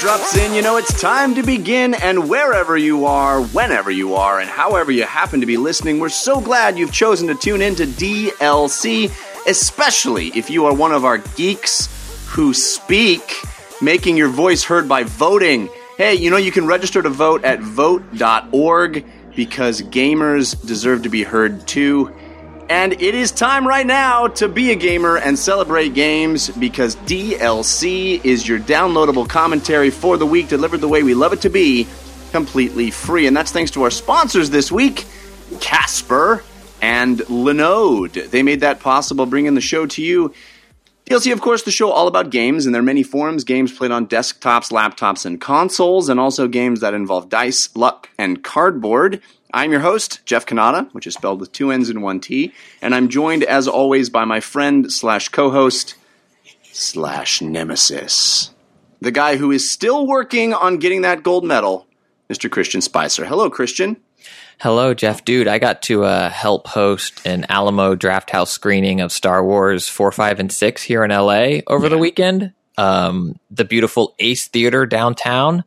drops in, you know it's time to begin. And wherever you are, whenever you are, and however you happen to be listening, we're so glad you've chosen to tune in to DLC, especially if you are one of our geeks who speak, making your voice heard by voting. Hey, you know you can register to vote at vote.org because gamers deserve to be heard too. And it is time right now to be a gamer and celebrate games because DLC is your downloadable commentary for the week delivered the way we love it to be, completely free. And that's thanks to our sponsors this week, Casper and Linode. They made that possible, bringing the show to you. DLC, of course, the show all about games in their many forms games played on desktops, laptops, and consoles, and also games that involve dice, luck, and cardboard. I'm your host, Jeff Cannata, which is spelled with two N's and one T, and I'm joined, as always, by my friend slash co-host slash nemesis, the guy who is still working on getting that gold medal, Mr. Christian Spicer. Hello, Christian. Hello, Jeff. Dude, I got to uh, help host an Alamo Drafthouse screening of Star Wars 4, 5, and 6 here in LA over yeah. the weekend. Um, the beautiful Ace Theater downtown.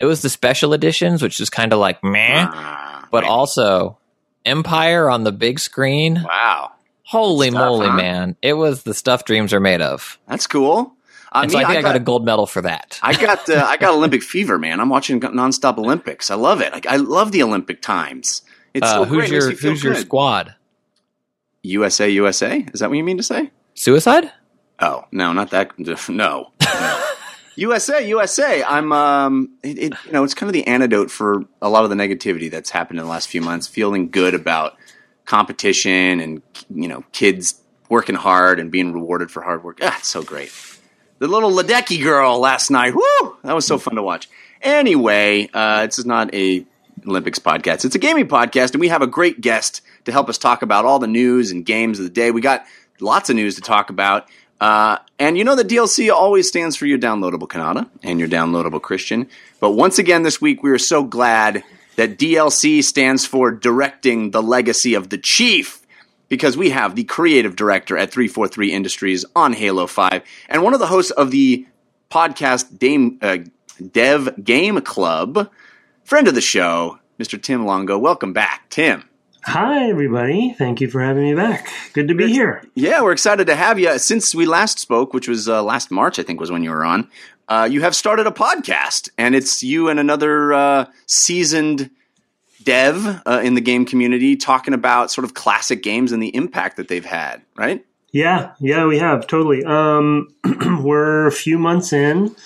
It was the special editions, which is kind of like meh. But also Empire on the big screen. Wow. Holy stuff, moly, huh? man. It was the stuff dreams are made of. That's cool. Uh, and so I think I got, I got, a gold medal for that. I got uh, I got Olympic fever, man. I'm watching nonstop Olympics. I love it. I, I love the Olympic times. It's uh, so who's great. your who's your squad? USA, USA. Is that what you mean to say? Suicide? Oh no, not that. No. no. USA, USA. I'm, um, it, it, you know, it's kind of the antidote for a lot of the negativity that's happened in the last few months. Feeling good about competition and you know, kids working hard and being rewarded for hard work. Ah, it's so great. The little Ledecky girl last night. Woo! That was so fun to watch. Anyway, uh, this is not a Olympics podcast. It's a gaming podcast, and we have a great guest to help us talk about all the news and games of the day. We got lots of news to talk about. Uh, and you know that DLC always stands for your downloadable Cannata and your downloadable Christian. But once again this week, we are so glad that DLC stands for Directing the Legacy of the Chief because we have the creative director at 343 Industries on Halo 5 and one of the hosts of the podcast Dame, uh, Dev Game Club, friend of the show, Mr. Tim Longo. Welcome back, Tim. Hi, everybody. Thank you for having me back. Good to be it's, here. Yeah, we're excited to have you. Since we last spoke, which was uh, last March, I think was when you were on, uh, you have started a podcast, and it's you and another uh, seasoned dev uh, in the game community talking about sort of classic games and the impact that they've had, right? Yeah, yeah, we have totally. Um, we're a few months in.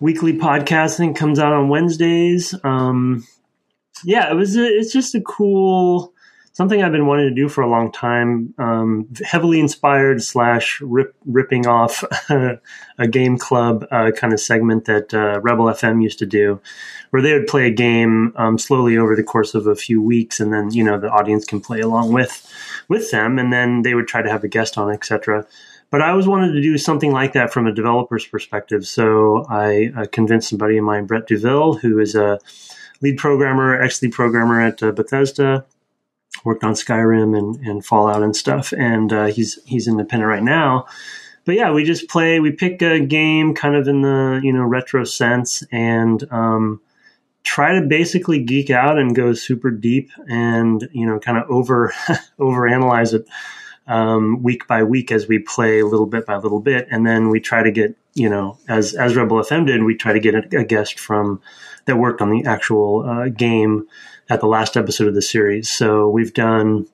Weekly podcasting comes out on Wednesdays. Um, yeah, it was. A, it's just a cool something I've been wanting to do for a long time. Um, heavily inspired slash rip, ripping off a game club uh, kind of segment that uh, Rebel FM used to do, where they would play a game um, slowly over the course of a few weeks, and then you know the audience can play along with with them, and then they would try to have a guest on, etc. But I always wanted to do something like that from a developer's perspective, so I uh, convinced somebody of mine, Brett Douville, who is a lead programmer, ex lead programmer at uh, Bethesda, worked on Skyrim and, and Fallout and stuff, and uh, he's he's independent right now. But yeah, we just play. We pick a game, kind of in the you know retro sense, and um, try to basically geek out and go super deep, and you know, kind of over over analyze it um, week by week as we play a little bit by little bit, and then we try to get you know as as Rebel FM did, we try to get a, a guest from that worked on the actual uh, game at the last episode of the series. So we've done,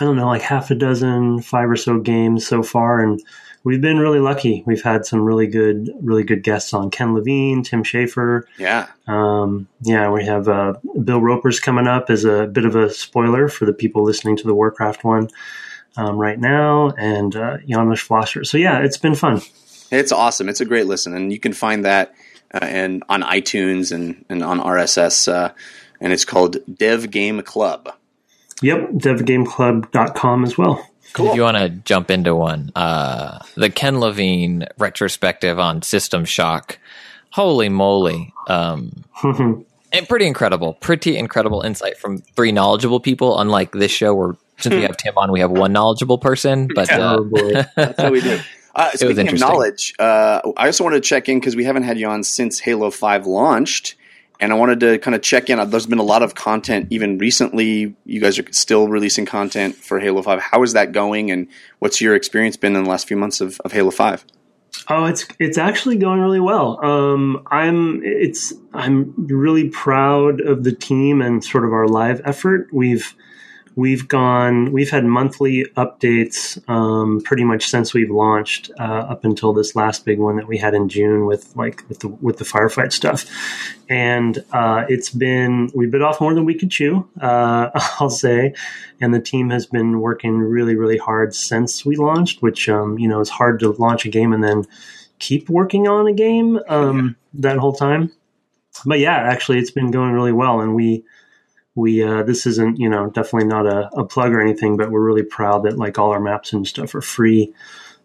I don't know, like half a dozen, five or so games so far, and we've been really lucky. We've had some really good, really good guests on Ken Levine, Tim Schafer. Yeah. Um, yeah, we have uh, Bill Roper's coming up as a bit of a spoiler for the people listening to the Warcraft one um, right now, and uh, Janos Flosser. So yeah, it's been fun. It's awesome. It's a great listen, and you can find that uh, and on iTunes and, and on RSS. Uh, and it's called Dev Game Club. Yep, devgameclub.com as well. Cool. If you want to jump into one, uh, the Ken Levine retrospective on System Shock, holy moly. Um, and pretty incredible, pretty incredible insight from three knowledgeable people, unlike this show where since we have Tim on, we have one knowledgeable person. But uh, oh that's how we do. Uh, speaking of interesting. knowledge, uh, I also wanted to check in because we haven't had you on since Halo Five launched, and I wanted to kind of check in. There's been a lot of content even recently. You guys are still releasing content for Halo Five. How is that going, and what's your experience been in the last few months of, of Halo Five? Oh, it's it's actually going really well. Um, I'm it's I'm really proud of the team and sort of our live effort. We've we've gone we've had monthly updates um, pretty much since we've launched uh, up until this last big one that we had in June with like with the with the firefight stuff, and uh, it's been we bit off more than we could chew. Uh, I'll say, and the team has been working really really hard since we launched, which um, you know is hard to launch a game and then keep working on a game um, that whole time. But yeah, actually, it's been going really well, and we we uh, this isn't you know definitely not a, a, plug or anything, but we're really proud that like all our maps and stuff are free.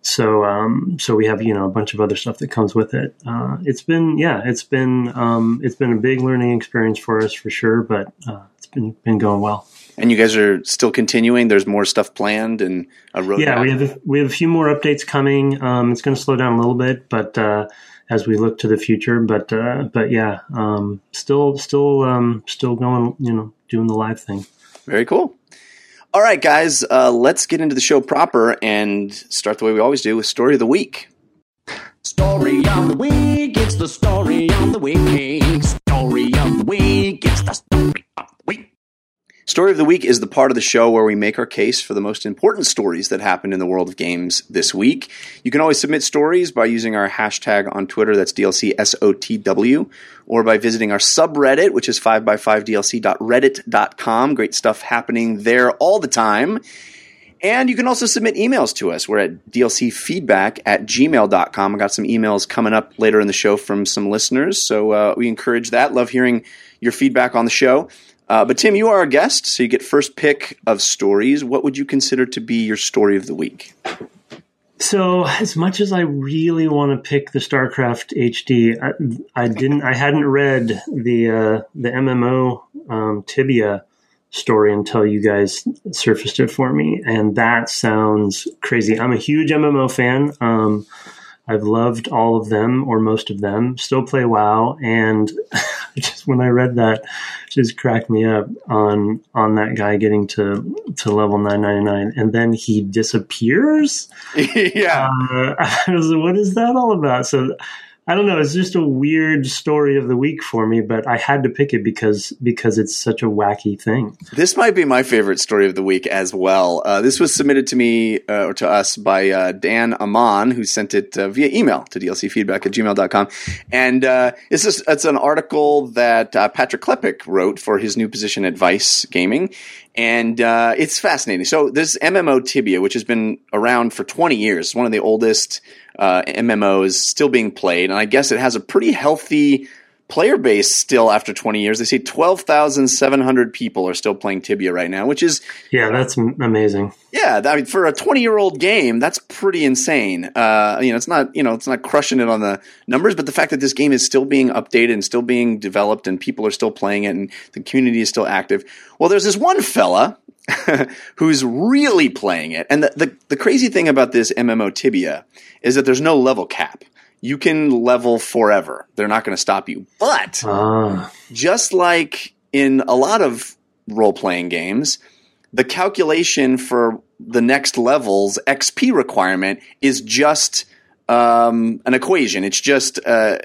So um, so we have you know a bunch of other stuff that comes with it. Uh, it's been yeah, it's been um, it's been a big learning experience for us for sure, but uh, it's been been going well. And you guys are still continuing. There's more stuff planned and a roadmap. Yeah, we have a, we have a few more updates coming. Um, it's going to slow down a little bit, but uh, as we look to the future. But uh, but yeah, um, still still um, still going. You know, doing the live thing. Very cool. All right, guys, uh, let's get into the show proper and start the way we always do with story of the week. Story of the week. It's the story of the week. Story of the week. It's the story of the week. Story of the Week is the part of the show where we make our case for the most important stories that happened in the world of games this week. You can always submit stories by using our hashtag on Twitter, that's DLCSOTW, or by visiting our subreddit, which is 5x5DLC.reddit.com. Great stuff happening there all the time. And you can also submit emails to us. We're at dlcfeedback at gmail.com. I got some emails coming up later in the show from some listeners, so uh, we encourage that. Love hearing your feedback on the show. Uh, but Tim, you are our guest, so you get first pick of stories. What would you consider to be your story of the week? So, as much as I really want to pick the StarCraft HD, I, I didn't. I hadn't read the uh, the MMO um, Tibia story until you guys surfaced it for me, and that sounds crazy. I'm a huge MMO fan. Um, I've loved all of them or most of them. Still play WoW, and just when I read that, just cracked me up on on that guy getting to to level nine ninety nine, and then he disappears. yeah, uh, I was like, what is that all about? So I don't know. It's just a weird story of the week for me, but I had to pick it because because it's such a wacky thing. This might be my favorite story of the week as well. Uh, this was submitted to me uh, or to us by uh, Dan Amon, who sent it uh, via email to dlcfeedback at gmail.com. And uh, it's, just, it's an article that uh, Patrick Klepek wrote for his new position at Vice Gaming. And it's fascinating. So, this MMO Tibia, which has been around for 20 years, one of the oldest uh, MMOs still being played, and I guess it has a pretty healthy player base still after 20 years. They say 12,700 people are still playing Tibia right now, which is yeah, that's amazing. Yeah, I mean, for a 20 year old game, that's pretty insane. Uh, you know, it's not you know it's not crushing it on the numbers, but the fact that this game is still being updated and still being developed, and people are still playing it, and the community is still active. Well, there's this one fella. who's really playing it. And the, the, the crazy thing about this MMO Tibia is that there's no level cap. You can level forever. They're not going to stop you. But Ah, just like in a lot of role playing games, the calculation for the next level's XP requirement is just um, an equation. It's just uh,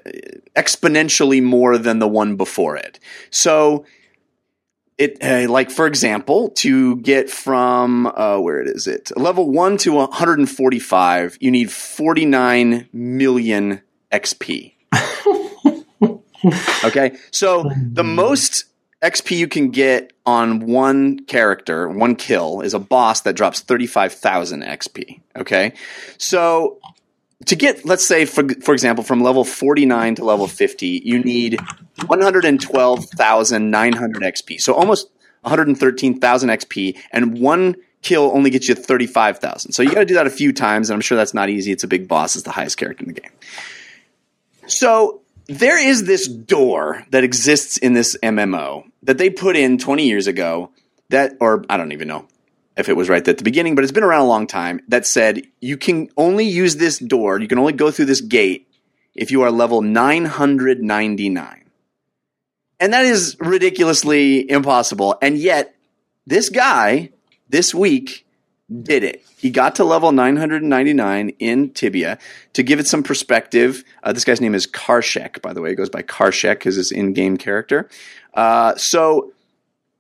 exponentially more than the one before it. So, it uh, like for example, to get from uh, where it is it level one to 145, you need 49 million XP. okay, so the most XP you can get on one character, one kill, is a boss that drops 35,000 XP. Okay, so to get, let's say, for, for example, from level 49 to level 50, you need 112,900 XP. So almost 113,000 XP, and one kill only gets you 35,000. So you got to do that a few times, and I'm sure that's not easy. It's a big boss, it's the highest character in the game. So there is this door that exists in this MMO that they put in 20 years ago that, or I don't even know, if it was right at the beginning, but it's been around a long time. That said, you can only use this door. You can only go through this gate if you are level 999. And that is ridiculously impossible. And yet, this guy this week did it. He got to level 999 in Tibia. To give it some perspective, uh, this guy's name is Kharsek, by the way. He goes by Kharsek as his in game character. Uh, so,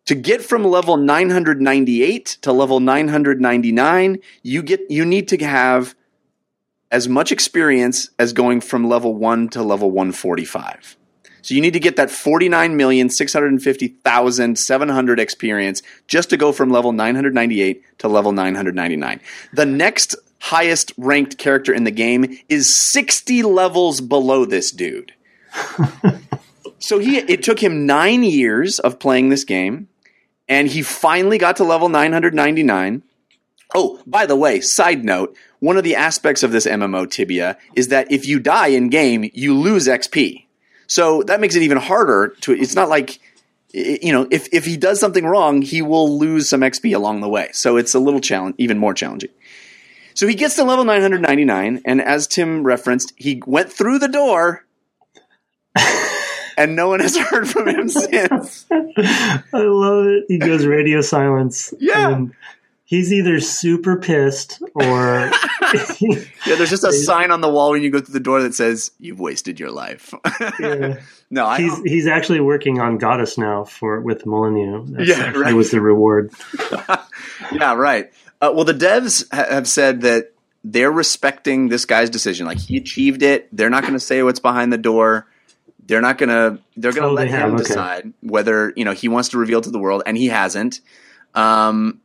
to get from level 998 to level 999, you get you need to have as much experience as going from level 1 to level 145. So you need to get that 49,650,700 experience just to go from level 998 to level 999. The next highest ranked character in the game is 60 levels below this dude. so he it took him 9 years of playing this game and he finally got to level 999. Oh, by the way, side note, one of the aspects of this MMO Tibia is that if you die in game, you lose XP. So that makes it even harder to. It's not like you know if if he does something wrong, he will lose some XP along the way. So it's a little challenge, even more challenging. So he gets to level 999, and as Tim referenced, he went through the door, and no one has heard from him since. I love it. He goes radio silence. Yeah. And he's either super pissed or Yeah, there's just a sign on the wall when you go through the door that says "You've wasted your life." Yeah. no, I he's he's actually working on Goddess now for with Millennium. That's Yeah, right. was the reward. yeah, right. Uh, well, the devs ha- have said that they're respecting this guy's decision. Like he achieved it. They're not going to say what's behind the door. They're not going to. They're to Oh, let him okay. decide whether you know he wants to reveal to the world, and he hasn't. Um,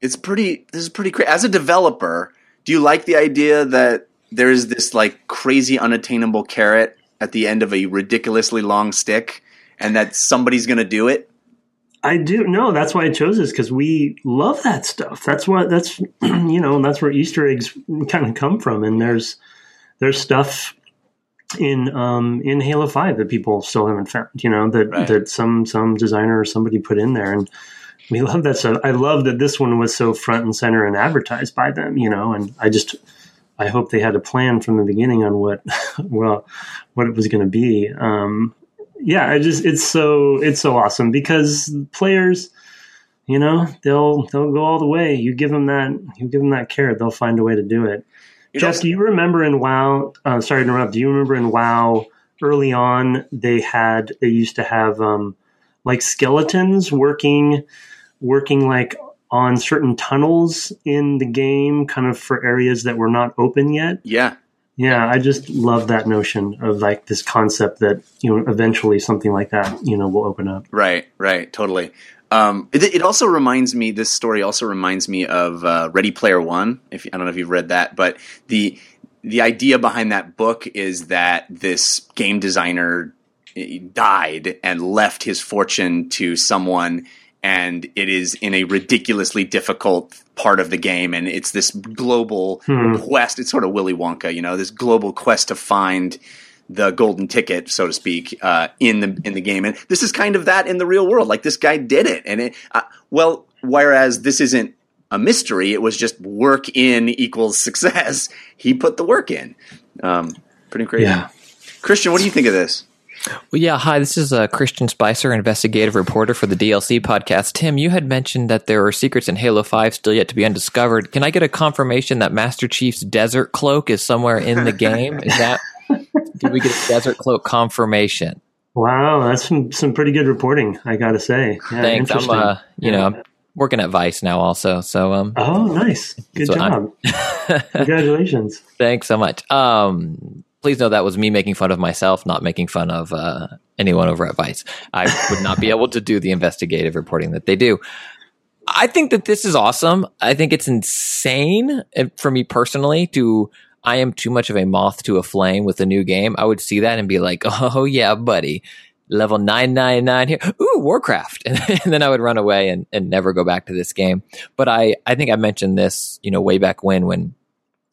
it's pretty. This is pretty crazy. As a developer, do you like the idea that there is this like crazy unattainable carrot at the end of a ridiculously long stick, and that somebody's going to do it? I do no. That's why I chose this because we love that stuff. That's what that's you know that's where Easter eggs kind of come from. And there's there's stuff in um, in Halo Five that people still haven't found. You know that Right. that some some designer or somebody put in there, and we love that stuff. I love that this one was so front and center and advertised by them. You know, and I just I hope they had a plan from the beginning on what well what it was going to be. Um, yeah, I just it's so it's so awesome because players, you know, they'll they'll go all the way. You give them that you give them that carrot, they'll find a way to do it. You Jeff, do you remember in WoW? Uh, sorry to interrupt. Do you remember in WoW early on they had they used to have um, like skeletons working working like on certain tunnels in the game, kind of for areas that were not open yet. Yeah, Yeah, I just love that notion of like this concept that you know eventually something like that you know will open up. Right, right, totally. Um, it, it also reminds me. This story also reminds me of uh, Ready Player One. If I don't know if you've read that, but the the idea behind that book is that this game designer eh, died and left his fortune to someone, and it is in a ridiculously difficult part of the game, and it's this global Hmm. quest. It's sort of Willy Wonka, you know, this global quest to find the golden ticket, so to speak, uh, in the in the game. And this is kind of that in the real world. Like this guy did it, and it uh, well. Whereas this isn't a mystery; it was just work in equals success. He put the work in. Um, pretty crazy. Yeah. Christian, what do you think of this? Well, yeah. Hi, this is uh, Christian Spicer, investigative reporter for the DLC podcast. Tim, you had mentioned that there are secrets in Halo 5 still yet to be undiscovered. Can I get a confirmation that Master Chief's desert cloak is somewhere in the game? Is that. Did we get a desert cloak confirmation? Wow, that's some some pretty good reporting. I got to say. Yeah, Thanks. I'm, uh, you know, I'm working at Vice now also. So, um, Oh, nice. Good job. Congratulations. Thanks so much. Um, please know that was me making fun of myself, not making fun of uh, anyone over at Vice. I would not be able to do the investigative reporting that they do. I think that this is awesome. I think it's insane for me personally to. I am too much of a moth to a flame with a new game. I would see that and be like, "Oh yeah, buddy, level nine nine nine here. Ooh, Warcraft," and, then I would run away and, and never go back to this game. But I, I think I mentioned this, you know, way back when when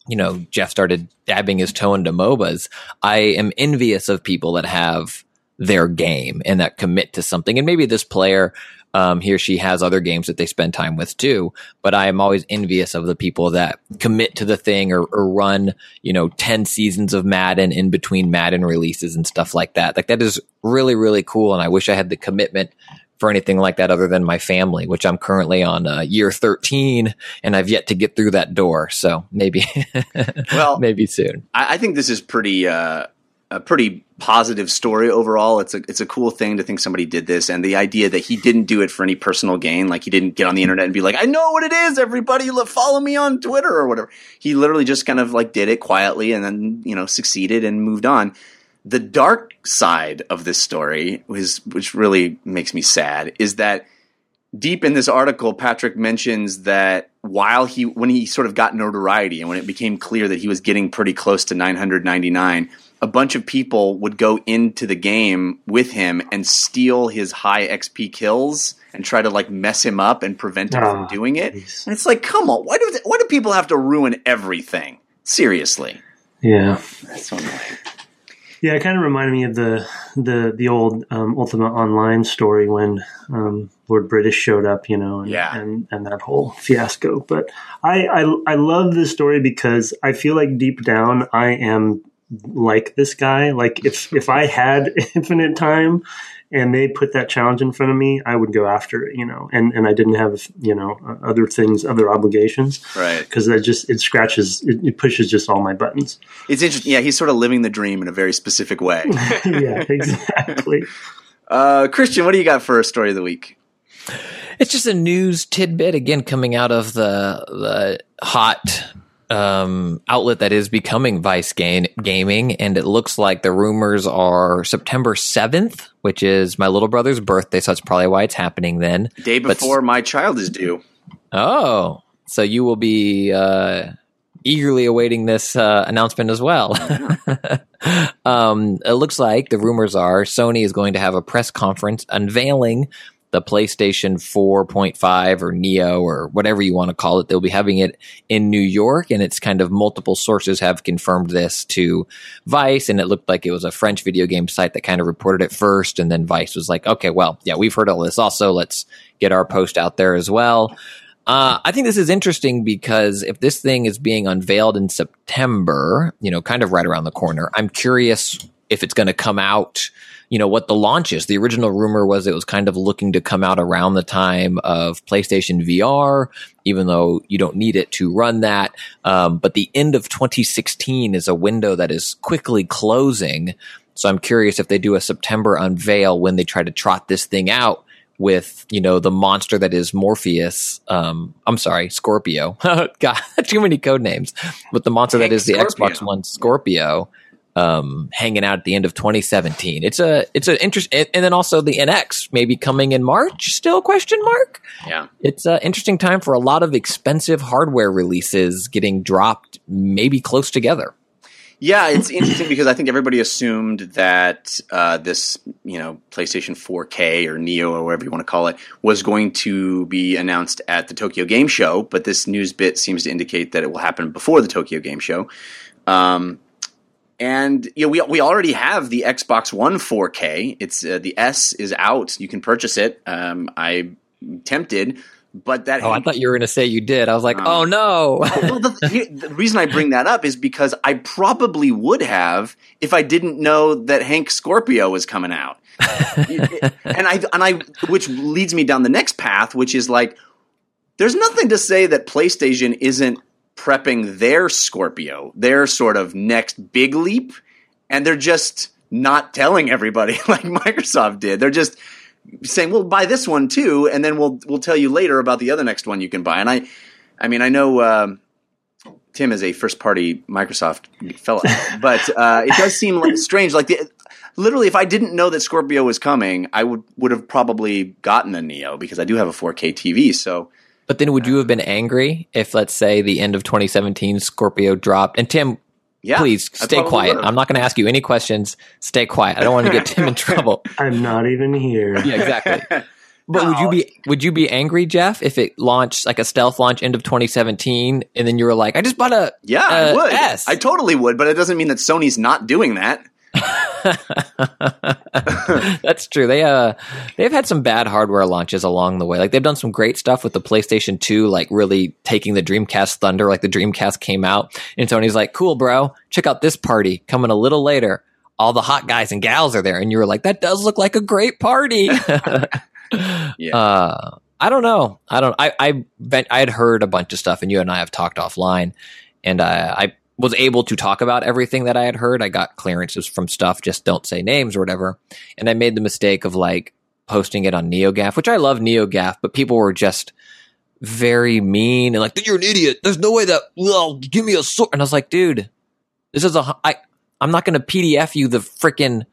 you know, Jeff started dabbing his toe into MOBAs. I am envious of people that have their game and that commit to something. And maybe this player Um, he or she has other games that they spend time with too. But I am always envious of the people that commit to the thing or, or run, you know, 10 seasons of Madden in between Madden releases and stuff like that. Like that is really, really cool. And I wish I had the commitment for anything like that other than my family, which I'm currently on uh, year 13 and I've yet to get through that door. So maybe, Well- maybe soon. I, I think this is pretty uh, a pretty positive story overall. It's a it's a cool thing to think somebody did this, and the idea that he didn't do it for any personal gain, like he didn't get on the internet and be like, "I know what it is, everybody, follow me on Twitter or whatever." He literally just kind of like did it quietly, and then you know succeeded and moved on. The dark side of this story, which really makes me sad, is that deep in this article, Patrick mentions that while he, when he sort of got notoriety and when it became clear that he was getting pretty close to 999, a bunch of people would go into the game with him and steal his high XP kills and try to like mess him up and prevent him from Ah, doing it. jeez. And it's like, come on, why do why do people have to ruin everything? Seriously, Yeah. that's so annoying. Yeah, it kind of reminded me of the the the old um, Ultima Online story when um, Lord British showed up, you know, and, Yeah. and and that whole fiasco. But I, I I love this story because I feel like deep down I am like this guy. Like if if I had infinite time and they put that challenge in front of me, I would go after it, you know. And and I didn't have you know uh, other things, other obligations Right. because that just it scratches, it, it pushes just all my buttons. It's interesting. Yeah, he's sort of living the dream in a very specific way. yeah, exactly. uh, Christian, what do you got for a story of the week? It's just a news tidbit again coming out of the the hot um, outlet that is becoming Vice game, Gaming, and it looks like the rumors are September seventh, which is my little brother's birthday, so that's probably why it's happening then. Day But- before my child is due. Oh, so you will be uh, eagerly awaiting this uh, announcement as well. um, it looks like the rumors are Sony is going to have a press conference unveiling the PlayStation 4.5 or Neo or whatever you want to call it. They'll be having it in New York, and it's kind of multiple sources have confirmed this to Vice, and it looked like it was a French video game site that kind of reported it first, and then Vice was like, okay, well, yeah, we've heard all this. Also, let's get our post out there as well. Uh, I think this is interesting because if this thing is being unveiled in September, you know, kind of right around the corner, I'm curious if it's going to come out, you know, what the launch is. The original rumor was it was kind of looking to come out around the time of PlayStation VR, even though you don't need it to run that. Um, but the end of 2016 is a window that is quickly closing. So I'm curious if they do a September unveil when they try to trot this thing out with you know the monster that is Morpheus. Um, I'm sorry, Scorpio. God, too many code names. But the monster that is the Scorpio. Xbox One Scorpio, um, hanging out at the end of 2017. It's a it's an interest, and and then also the NX maybe coming in March. Still question mark. Yeah. It's an interesting time for a lot of expensive hardware releases getting dropped maybe close together. Yeah, it's interesting because I think everybody assumed that uh, this, you know, PlayStation 4K or Neo or whatever you want to call it, was going to be announced at the Tokyo Game Show. But this news bit seems to indicate that it will happen before the Tokyo Game Show. Um, and you know, we we already have the Xbox One 4K. It's uh, the S is out. You can purchase it. Um, I'm tempted, but that Oh, I thought you were going to say you did. I was like, Um, oh no. well, the, the reason I bring that up is because I probably would have if I didn't know that Hank Scorpio was coming out, and I and I, which leads me down the next path, which is like, there's nothing to say that PlayStation isn't prepping their Scorpio, their sort of next big leap, and they're just not telling everybody like Microsoft did. They're just saying, "Well, buy this one too, and then we'll we'll tell you later about the other next one you can buy." And I, I mean, I know um, Tim is a first party Microsoft fellow, but uh, it does seem like strange. Like the, literally, if I didn't know that Scorpio was coming, I would would have probably gotten a Neo because I do have a 4K TV. So But then would you have been angry if, let's say, the end of 2017 Scorpio dropped? And Tim, yeah, please stay quiet. would've. I'm not going to ask you any questions. Stay quiet. I don't want to get Tim in trouble. I'm not even here. Yeah, exactly. But would you be would you be angry, Jeff, if it launched like a stealth launch end of 2017, and then you were like, I just bought a Yeah, I uh, would. S. I totally would, but it doesn't mean that Sony's not doing that. That's true. They uh they've had some bad hardware launches along the way. Like they've done some great stuff with the PlayStation 2, like really taking the Dreamcast thunder. Like the Dreamcast came out, and Tony's like, "Cool, bro. Check out this party coming a little later. All the hot guys and gals are there." And you were like, "That does look like a great party." Yeah. Uh, I don't know. I don't. I I I had heard a bunch of stuff, and you and I have talked offline, and I, I was able to talk about everything that I had heard. I got clearances from stuff. Just don't say names or whatever. And I made the mistake of like posting it on NeoGaf, which I love NeoGaf, but people were just very mean and like, "You're an idiot. There's no way that. Well, give me a sword." And I was like, "Dude, this is a. I. I'm not going to PDF you the freaking."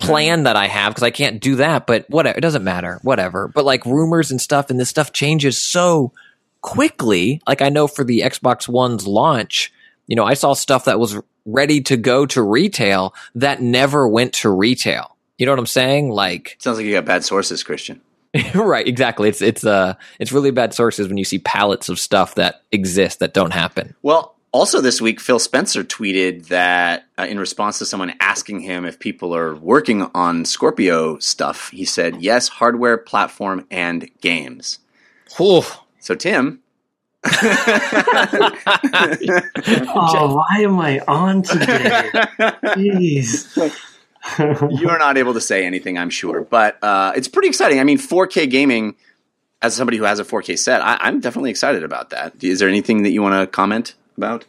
plan that I have because I can't do that, but whatever. It doesn't matter. Whatever. But like rumors and stuff, and this stuff changes so quickly. Like I know for the Xbox One's launch, you know, I saw stuff that was ready to go to retail that never went to retail. You know what I'm saying? Like, Sounds like you got bad sources, Christian. right, exactly. It's it's uh it's really bad sources when you see pallets of stuff that exist that don't happen. Well, also this week, Phil Spencer tweeted that uh, in response to someone asking him if people are working on Scorpio stuff, he said, yes, hardware, platform, and games. Whew. So, Tim, Oh, why am I on today? Jeez. you are not able to say anything, I'm sure, but uh, it's pretty exciting. I mean, 4K gaming, as somebody who has a 4K set, I, I'm definitely excited about that. Is there anything that you want to comment about?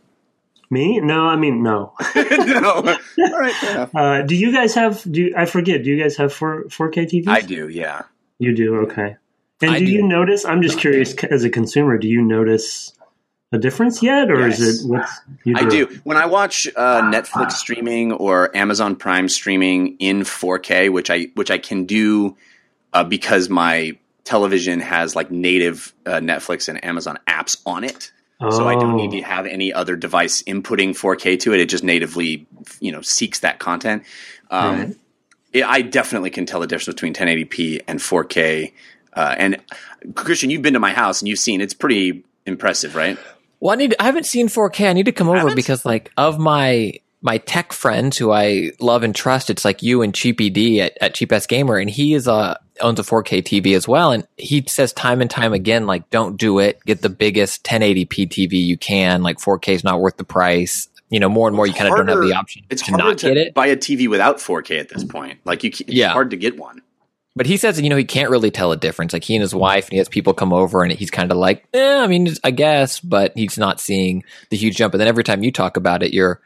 Me? No, I mean no. no. All right. Uh, do you guys have? Do I forget? Do you guys have four four K TVs? I do, yeah. You do. Okay. And I do, you notice? I'm just curious, as a consumer, do you notice a difference yet, or Yes. is it what's? You I do. When I watch uh, Netflix streaming or Amazon Prime streaming in 4K, which I which I can do uh, because my television has like native uh, Netflix and Amazon apps on it, so I don't need to Oh. have any other device inputting 4K to it. It just natively, you know, seeks that content. Um, Right. it, I definitely can tell the difference between 1080p and 4K. Uh, and Christian, you've been to my house and you've seen it's pretty impressive, right? Well, I need. I haven't seen 4K. I need to come over because, like, of my my tech friends who I love and trust, it's like you and Cheapy D at, at Cheap Ass Gamer, and he is a owns a 4K TV as well, and he says time and time again, like, don't do it. Get the biggest 1080p TV you can. Like, 4K is not worth the price. You know, more and more, you kind of don't have the option It's to harder not to get it. buy a TV without 4K at this point. Like you, it's Yeah. hard to get one. But he says, you know, he can't really tell a difference. Like he and his wife, and he has people come over, and he's kind of like, eh, I mean, I guess, but he's not seeing the huge jump. And then every time you talk about it, you're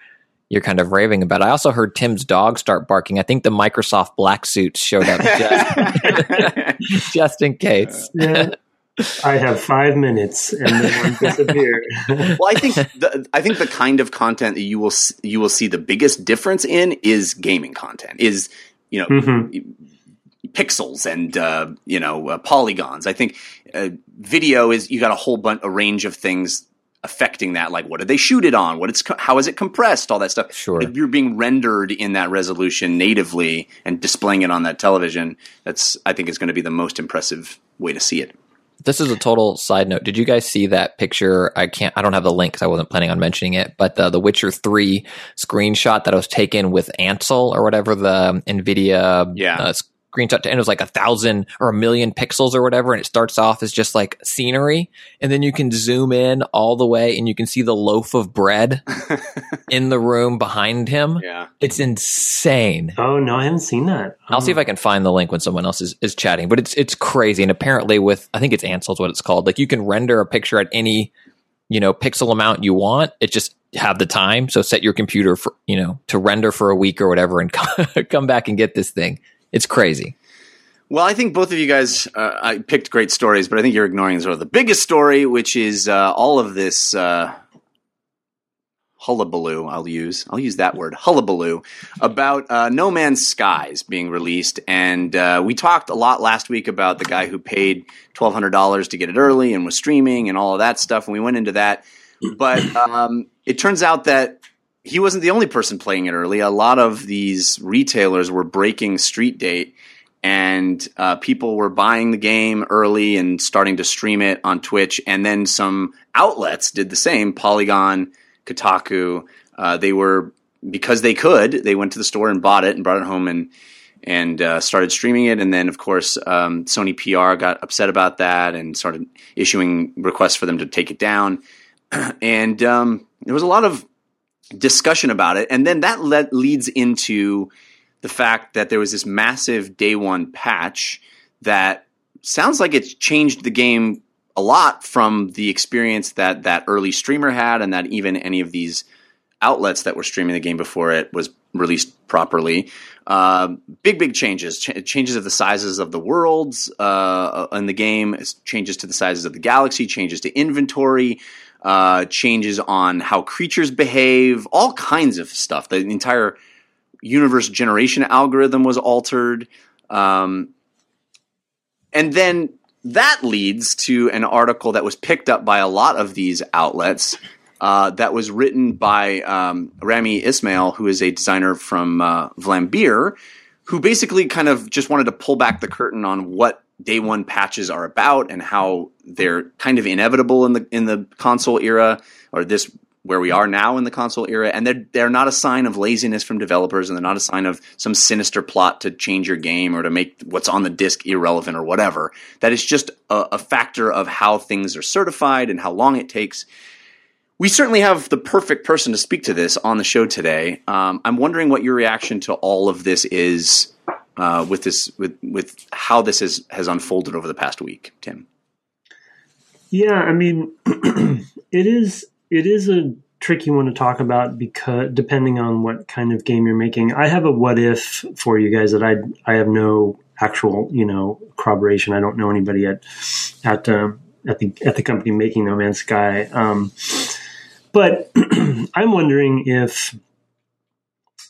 you're kind of raving about it. I also heard Tim's dog start barking. I think the Microsoft black suits showed up just, just in case. Yeah. I have five minutes, and then one disappeared. well, I think the, I think the kind of content that you will you will see the biggest difference in is gaming content. Is you know Mhm. Pixels and uh, you know uh, polygons. I think uh, video is you got a whole bunch a range of things affecting that. Like what did they shoot it on? What it's co- how is it compressed? All that stuff. Sure. If you're being rendered in that resolution natively and displaying it on that television, that's I think is going to be the most impressive way to see it. This is a total side note. Did you guys see that picture? I can't. I don't have the link because I wasn't planning on mentioning it. But the The Witcher Three screenshot that was taken with Ansel or whatever the Nvidia Yeah. Screenshot, and it was like a thousand or a million pixels or whatever, and it starts off as just like scenery, and then you can zoom in all the way, and you can see the loaf of bread in the room behind him. Yeah. It's insane. Oh no, I haven't seen that. I'll see if I can find the link when someone else is, is chatting. But it's it's crazy, and apparently with I think it's Ansel is what it's called. Like you can render a picture at any you know pixel amount you want. It just have the time. So set your computer for you know to render for a week or whatever, and come back and get this thing. It's crazy. Well, I think both of you guys uh, I picked great stories, but I think you're ignoring sort of the biggest story, which is uh, all of this uh, hullabaloo. I'll use I'll use that word hullabaloo about uh, No Man's Sky's being released, and uh, we talked a lot last week about the guy who paid twelve hundred dollars to get it early and was streaming and all of that stuff, and we went into that. But um, it turns out that he wasn't the only person playing it early. A lot of these retailers were breaking street date, and uh, people were buying the game early and starting to stream it on Twitch. And then some outlets did the same. Polygon, Kotaku. Uh, they were because they could. They went to the store and bought it and brought it home and and uh, started streaming it. And then, of course, um, Sony PR got upset about that and started issuing requests for them to take it down. and um, there was a lot of discussion about it. And then that led, leads into the fact that there was this massive day one patch that sounds like it's changed the game a lot from the experience that that early streamer had and that even any of these outlets that were streaming the game before it was released properly. Uh, big, big changes. Ch- changes of the sizes of the worlds uh, in the game, changes to the sizes of the galaxy, changes to inventory, uh, changes on how creatures behave, all kinds of stuff. The entire universe generation algorithm was altered. Um, and then that leads to an article that was picked up by a lot of these outlets uh, that was written by um, Rami Ismail, who is a designer from uh, Vlambeer, who basically kind of just wanted to pull back the curtain on what day one patches are about and how they're kind of inevitable in the in the console era or this where we are now in the console era, and they're they're not a sign of laziness from developers, and they're not a sign of some sinister plot to change your game or to make what's on the disc irrelevant or whatever. That is just a, a factor of how things are certified and how long it takes. We certainly have the perfect person to speak to this on the show today. Um, I'm wondering what your reaction to all of this is uh, with this with with how this has has unfolded over the past week, Tim. Yeah, I mean, it is it is a tricky one to talk about because depending on what kind of game you're making. I have a what if for you guys that I I have no actual you know corroboration. I don't know anybody at at um, at the at the company making No Man's Sky. Um, but I'm wondering if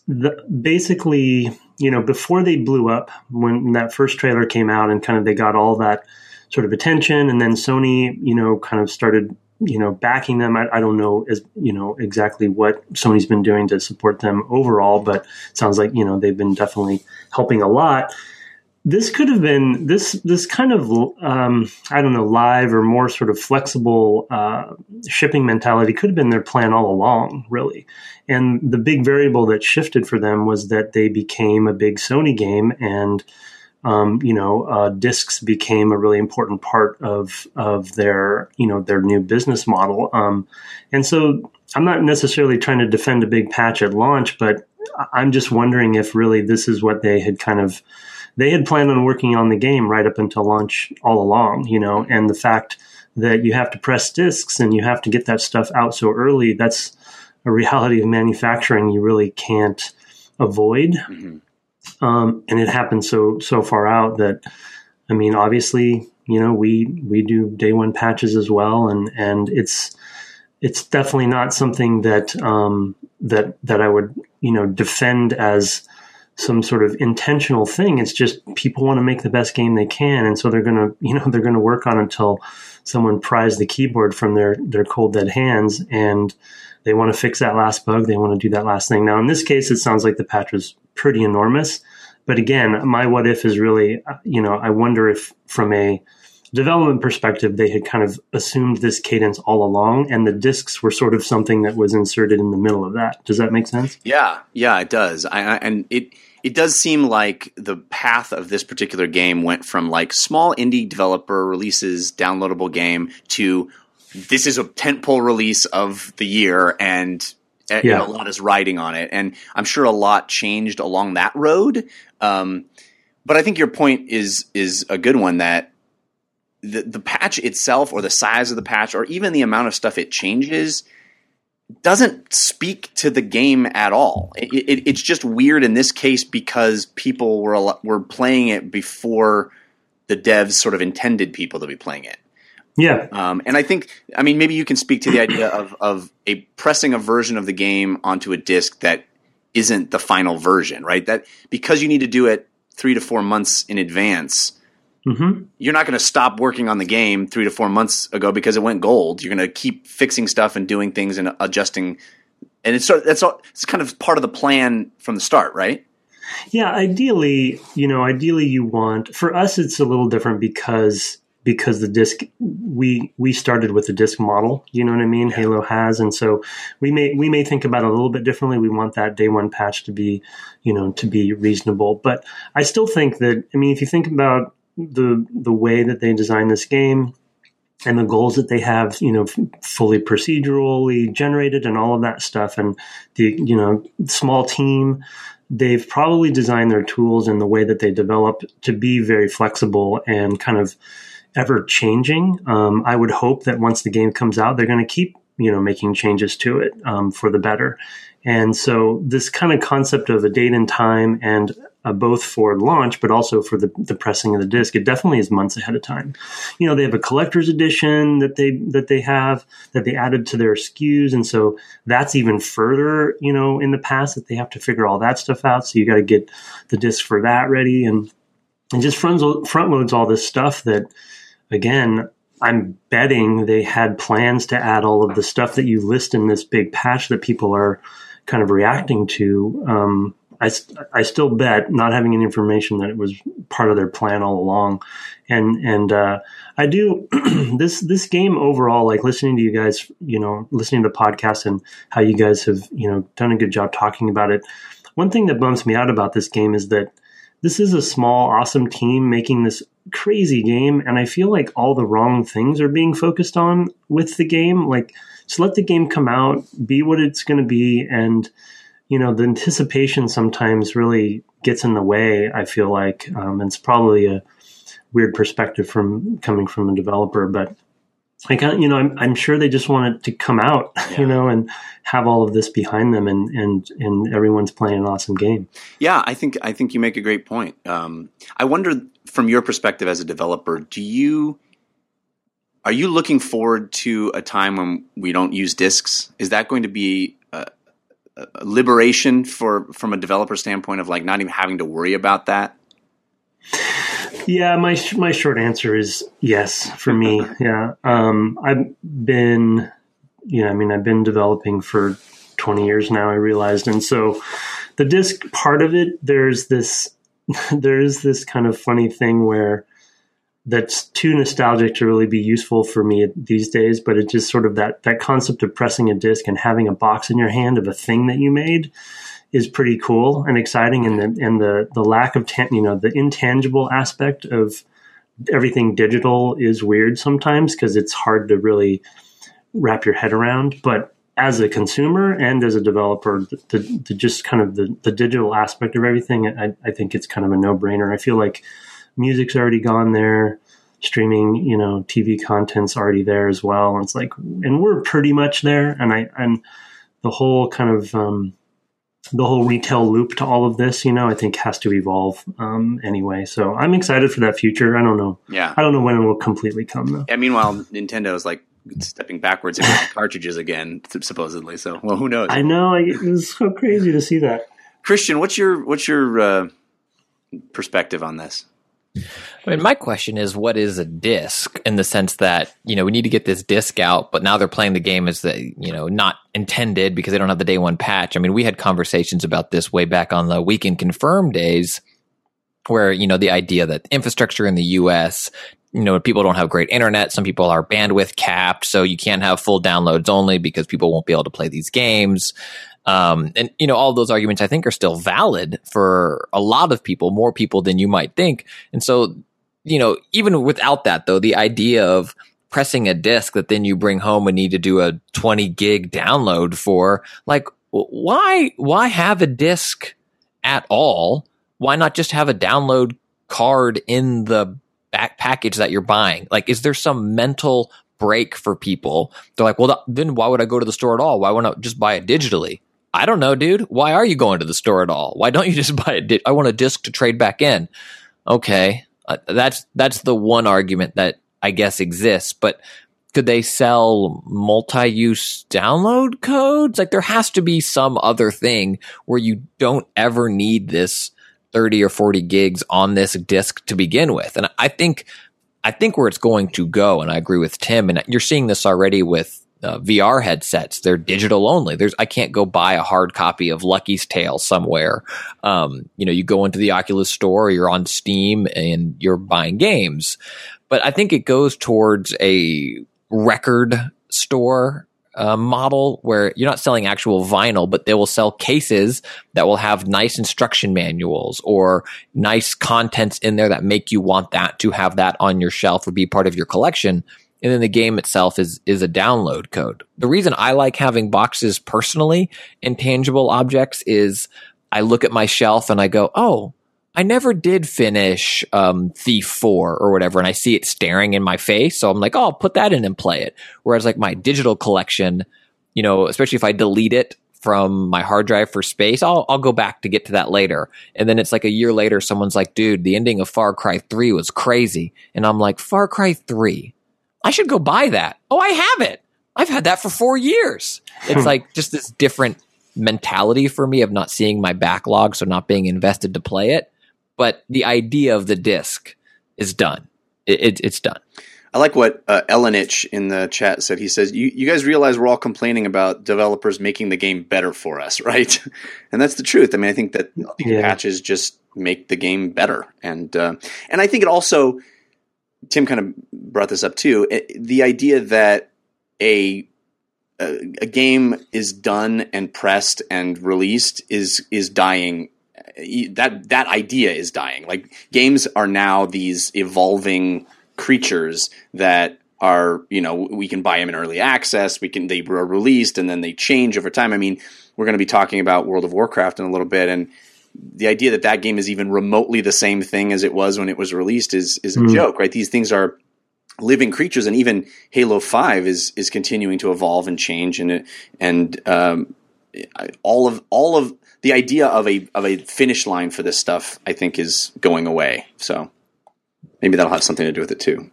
the, basically you know before they blew up when that first trailer came out and kind of they got all that sort of attention and then Sony you know kind of started you know, backing them. I, I, don't know as you know exactly what Sony's been doing to support them overall, but sounds like you know they've been definitely helping a lot. This could have been this this kind of um, I don't know live or more sort of flexible uh, shipping mentality could have been their plan all along, really. And the big variable that shifted for them was that they became a big Sony game and um, you know, uh, discs became a really important part of of their you know their new business model. Um, and so I'm not necessarily trying to defend a big patch at launch, but I'm just wondering if really this is what they had kind of they had planned on working on the game right up until launch all along, you know, and the fact that you have to press discs and you have to get that stuff out so early, that's a reality of manufacturing you really can't avoid. Mm-hmm. Um, and it happened so so far out that I mean, obviously, you know, we we do day one patches as well, and and it's it's definitely not something that um, that that I would you know defend as some sort of intentional thing. It's just people want to make the best game they can, and so they're gonna you know they're gonna work on until someone pries the keyboard from their their cold dead hands and they want to fix that last bug. They want to do that last thing. Now, in this case, it sounds like the patch was pretty enormous. But again, my what if is really, uh, you know, I wonder if from a development perspective, they had kind of assumed this cadence all along, and the discs were sort of something that was inserted in the middle of that. Does that make sense? Yeah, yeah, it does. I, I, and it it does seem like the path of this particular game went from like small indie developer releases, downloadable game to this is a tentpole release of the year, and yeah. You know, a lot is riding on it, and I'm sure a lot changed along that road. Um, but I think your point is is a good one that the the patch itself, or the size of the patch, or even the amount of stuff it changes, doesn't speak to the game at all. It, it, it's just weird in this case because people were were playing it before the devs sort of intended people to be playing it. Yeah. Um, and I think, I mean, maybe you can speak to the idea of, of a pressing a version of the game onto a disc that isn't the final version, right? That because you need to do it three to four months in advance, mm-hmm. you're not going to stop working on the game three to four months ago because it went gold. You're going to keep fixing stuff and doing things and adjusting. And it's that's all, it's kind of part of the plan from the start, right? Yeah, ideally, you know, ideally you want for us it's a little different because because the disc we we started with the disc model. You know what I mean? Halo has, and so we may we may think about it a little bit differently. We want that day one patch to be, you know, to be reasonable. But I still think that I mean, if you think about the the way that they design this game and the goals that they have, you know, fully procedurally generated and all of that stuff, and the you know small team, they've probably designed their tools and the way that they develop to be very flexible and kind of ever changing. Um, I would hope that once the game comes out, they're going to keep you know making changes to it um, for the better. And so this kind of concept of a date and time and uh, both for launch, but also for the, the pressing of the disc. It definitely is months ahead of time. You know, they have a collector's edition that they that they have that they added to their SKUs, and so that's even further. You know, in the past that they have to figure all that stuff out. So you got to get the disc for that ready, and and just front front loads all this stuff that again. I'm betting they had plans to add all of the stuff that you list in this big patch that people are kind of reacting to um, I, I still bet, not having any information, that it was part of their plan all along. And and uh, I do this this game overall, like listening to you guys, you know, listening to the podcast and how you guys have you know done a good job talking about it. One thing that bums me out about this game is that this is a small, awesome team making this crazy game, and I feel like all the wrong things are being focused on with the game. Like, just let the game come out, be what it's going to be, and you know, the anticipation sometimes really gets in the way. I feel like um, it's probably a weird perspective from coming from a developer, but I kind you know, I'm, I'm sure they just want it to come out, yeah. you know, and have all of this behind them, and and and everyone's playing an awesome game. Yeah, I think I think you make a great point. Um, I wonder, from your perspective as a developer, do you are you looking forward to a time when we don't use discs? Is that going to be liberation for from a developer standpoint of like not even having to worry about that? Yeah, my my short answer is yes for me. yeah, um, I've been, yeah, I mean, I've been developing for twenty years now. I realized, and so the disc part of it, there's this, there is this kind of funny thing where that's too nostalgic to really be useful for me these days. But it's just sort of that that concept of pressing a disc and having a box in your hand of a thing that you made is pretty cool and exciting. And the and the the lack of tan- you know the intangible aspect of everything digital is weird sometimes because it's hard to really wrap your head around. But as a consumer and as a developer, the, the just kind of the, the digital aspect of everything, I, I think it's kind of a no brainer. I feel like music's already gone there. Streaming you know tv content's already there as well. And it's like and we're pretty much there. And i and the whole kind of um, the whole retail loop to all of this you know i think has to evolve um, anyway. So i'm excited for that future. I don't know. Yeah. I don't know when it will completely come though. Yeah meanwhile nintendo is like stepping backwards into cartridges again supposedly. So well who knows? I know. It's so crazy to see that. Christian what's your what's your uh, perspective on this I mean, my question is, what is a disc in the sense that you know we need to get this disc out, but now they're playing the game as the you know not intended because they don't have the day one patch. I mean, we had conversations about this way back on the weekend confirm days, where you know the idea that infrastructure in the U.S. You know, people don't have great internet. Some people are bandwidth capped, so you can't have full downloads only because people won't be able to play these games. Um, and you know, all those arguments I think are still valid for a lot of people, more people than you might think. And so, you know, even without that though, the idea of pressing a disk that then you bring home and need to do a 20 gig download for, like, why, why have a disk at all? Why not just have a download card in the back package that you're buying? Like, is there some mental break for people? They're like, well, then why would I go to the store at all? Why wouldn't I just buy it digitally? I don't know, dude. Why are you going to the store at all? Why don't you just buy a di- I want a disc to trade back in. Okay. Uh, that's that's the one argument that I guess exists, but could they sell multi-use download codes? Like there has to be some other thing where you don't ever need this 30 or 40 gigs on this disk to begin with. And I think I think where it's going to go and I agree with Tim and you're seeing this already with uh, VR headsets. They're digital only. There's I can't go buy a hard copy of Lucky's Tale somewhere. Um, you know, you go into the Oculus store, you're on Steam, and you're buying games. but I think it goes towards a record store uh, model where you're not selling actual vinyl, but they will sell cases that will have nice instruction manuals or nice contents in there that make you want that to have that on your shelf or be part of your collection. And then the game itself is is a download code. The reason I like having boxes personally, intangible objects, is I look at my shelf and I go, oh, I never did finish um, Thief 4 or whatever, and I see it staring in my face. So I'm like, oh, I'll put that in and play it. Whereas, like, my digital collection, you know, especially if I delete it from my hard drive for space, I'll, I'll go back to get to that later. And then it's like a year later, someone's like, dude, the ending of Far Cry 3 was crazy. And I'm like, Far Cry 3? I should go buy that. Oh, I have it. I've had that for four years. It's like just this different mentality for me of not seeing my backlog, so not being invested to play it but the idea of the disc is done. It, it, it's done. I like what uh, Ellenich in the chat said. He says, you, you guys realize we're all complaining about developers making the game better for us, right? and that's the truth. I mean, I think that yeah. patches just make the game better. And, uh, and I think it also, Tim kind of brought this up too, it, the idea that a, a, a game is done and pressed and released is, is dying that that idea is dying. Like games are now these evolving creatures that are you know we can buy them in early access. We can they were released and then they change over time. I mean, we're going to be talking about World of Warcraft in a little bit, and the idea that that game is even remotely the same thing as it was when it was released is is a mm. joke, right? These things are living creatures, and even Halo Five is is continuing to evolve and change, and and um, all of all of the idea of a of a finish line for this stuff, I think, is going away. So maybe that'll have something to do with it too.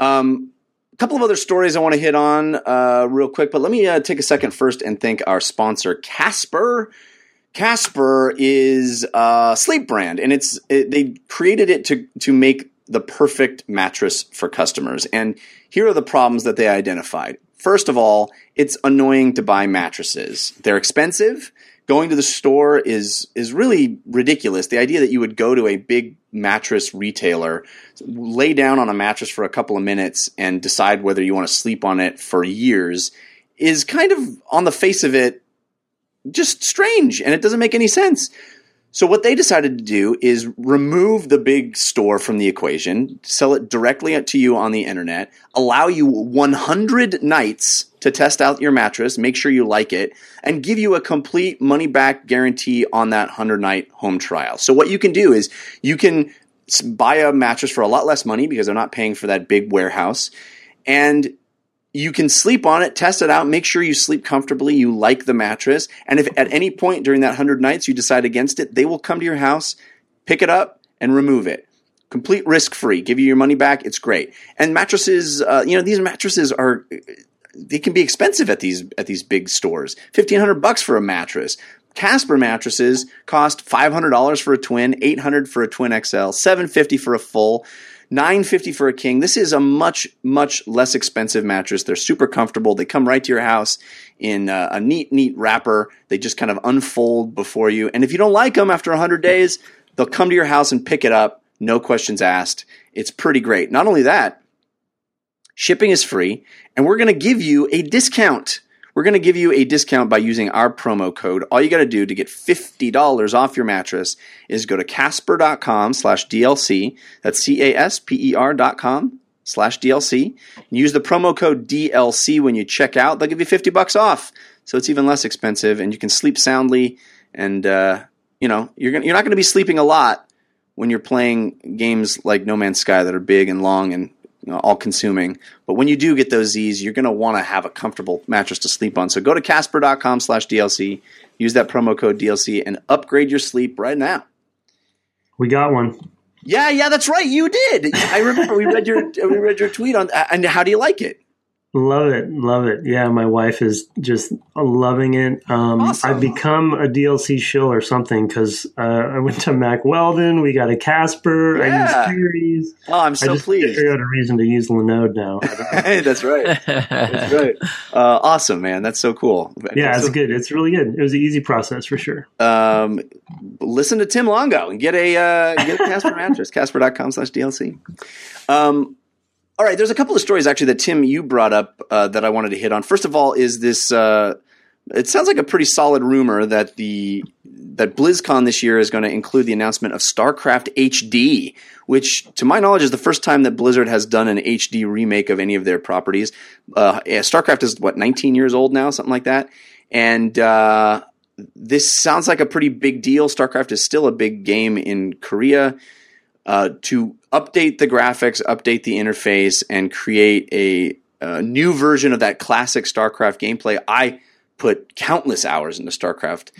Um, a couple of other stories I want to hit on uh, real quick, but let me uh, take a second first and thank our sponsor, Casper. Casper is a sleep brand, and it's it, they created it to to make the perfect mattress for customers. And here are the problems that they identified. First of all, it's annoying to buy mattresses. They're expensive. Going to the store is is really ridiculous. The idea that you would go to a big mattress retailer, lay down on a mattress for a couple of minutes and decide whether you want to sleep on it for years is kind of on the face of it just strange and it doesn't make any sense. So what they decided to do is remove the big store from the equation, sell it directly to you on the internet, allow you 100 nights to test out your mattress, make sure you like it, and give you a complete money back guarantee on that 100 night home trial. So what you can do is you can buy a mattress for a lot less money because they're not paying for that big warehouse and you can sleep on it, test it out, make sure you sleep comfortably, you like the mattress, and if at any point during that 100 nights you decide against it, they will come to your house, pick it up, and remove it. Complete risk free, give you your money back. It's great. And mattresses, uh, you know, these mattresses are they can be expensive at these at these big stores. Fifteen hundred bucks for a mattress. Casper mattresses cost five hundred dollars for a twin, eight hundred for a twin XL, seven fifty for a full. 950 for a king. This is a much much less expensive mattress. They're super comfortable. They come right to your house in a, a neat neat wrapper. They just kind of unfold before you. And if you don't like them after 100 days, they'll come to your house and pick it up, no questions asked. It's pretty great. Not only that, shipping is free, and we're going to give you a discount we're going to give you a discount by using our promo code. All you got to do to get $50 off your mattress is go to casper.com slash DLC. That's C-A-S-P-E-R dot com slash DLC. Use the promo code DLC when you check out. They'll give you 50 bucks off. So it's even less expensive and you can sleep soundly and, uh, you know, you're, gonna, you're not going to be sleeping a lot when you're playing games like No Man's Sky that are big and long and all consuming. But when you do get those Z's, you're going to want to have a comfortable mattress to sleep on. So go to casper.com slash DLC, use that promo code DLC, and upgrade your sleep right now. We got one. Yeah, yeah, that's right. You did. I remember we read your we read your tweet on. And how do you like it? Love it, love it. Yeah, my wife is just loving it. Um, Awesome. I've become a DLC shill or something because uh, I went to Mack Weldon. We got a Casper. Yeah. I use Theories. Oh, I'm I so just pleased. figured out a reason to use Linode now. hey, that's right. That's right. Uh, awesome, man. That's so cool. yeah, it's So, good. It's really good. It was an easy process for sure. Um, listen to Tim Longo and get a uh, get a Casper mattress. Casper.com slash DLC. Um, all right, there's a couple of stories actually that Tim you brought up uh, that I wanted to hit on. First of all, is this? Uh, it sounds like a pretty solid rumor that the that BlizzCon this year is going to include the announcement of StarCraft HD, which, to my knowledge, is the first time that Blizzard has done an HD remake of any of their properties. Uh, yeah, StarCraft is what 19 years old now, something like that, and uh, this sounds like a pretty big deal. StarCraft is still a big game in Korea. Uh, to update the graphics, update the interface, and create a, a new version of that classic StarCraft gameplay, I put countless hours into StarCraft.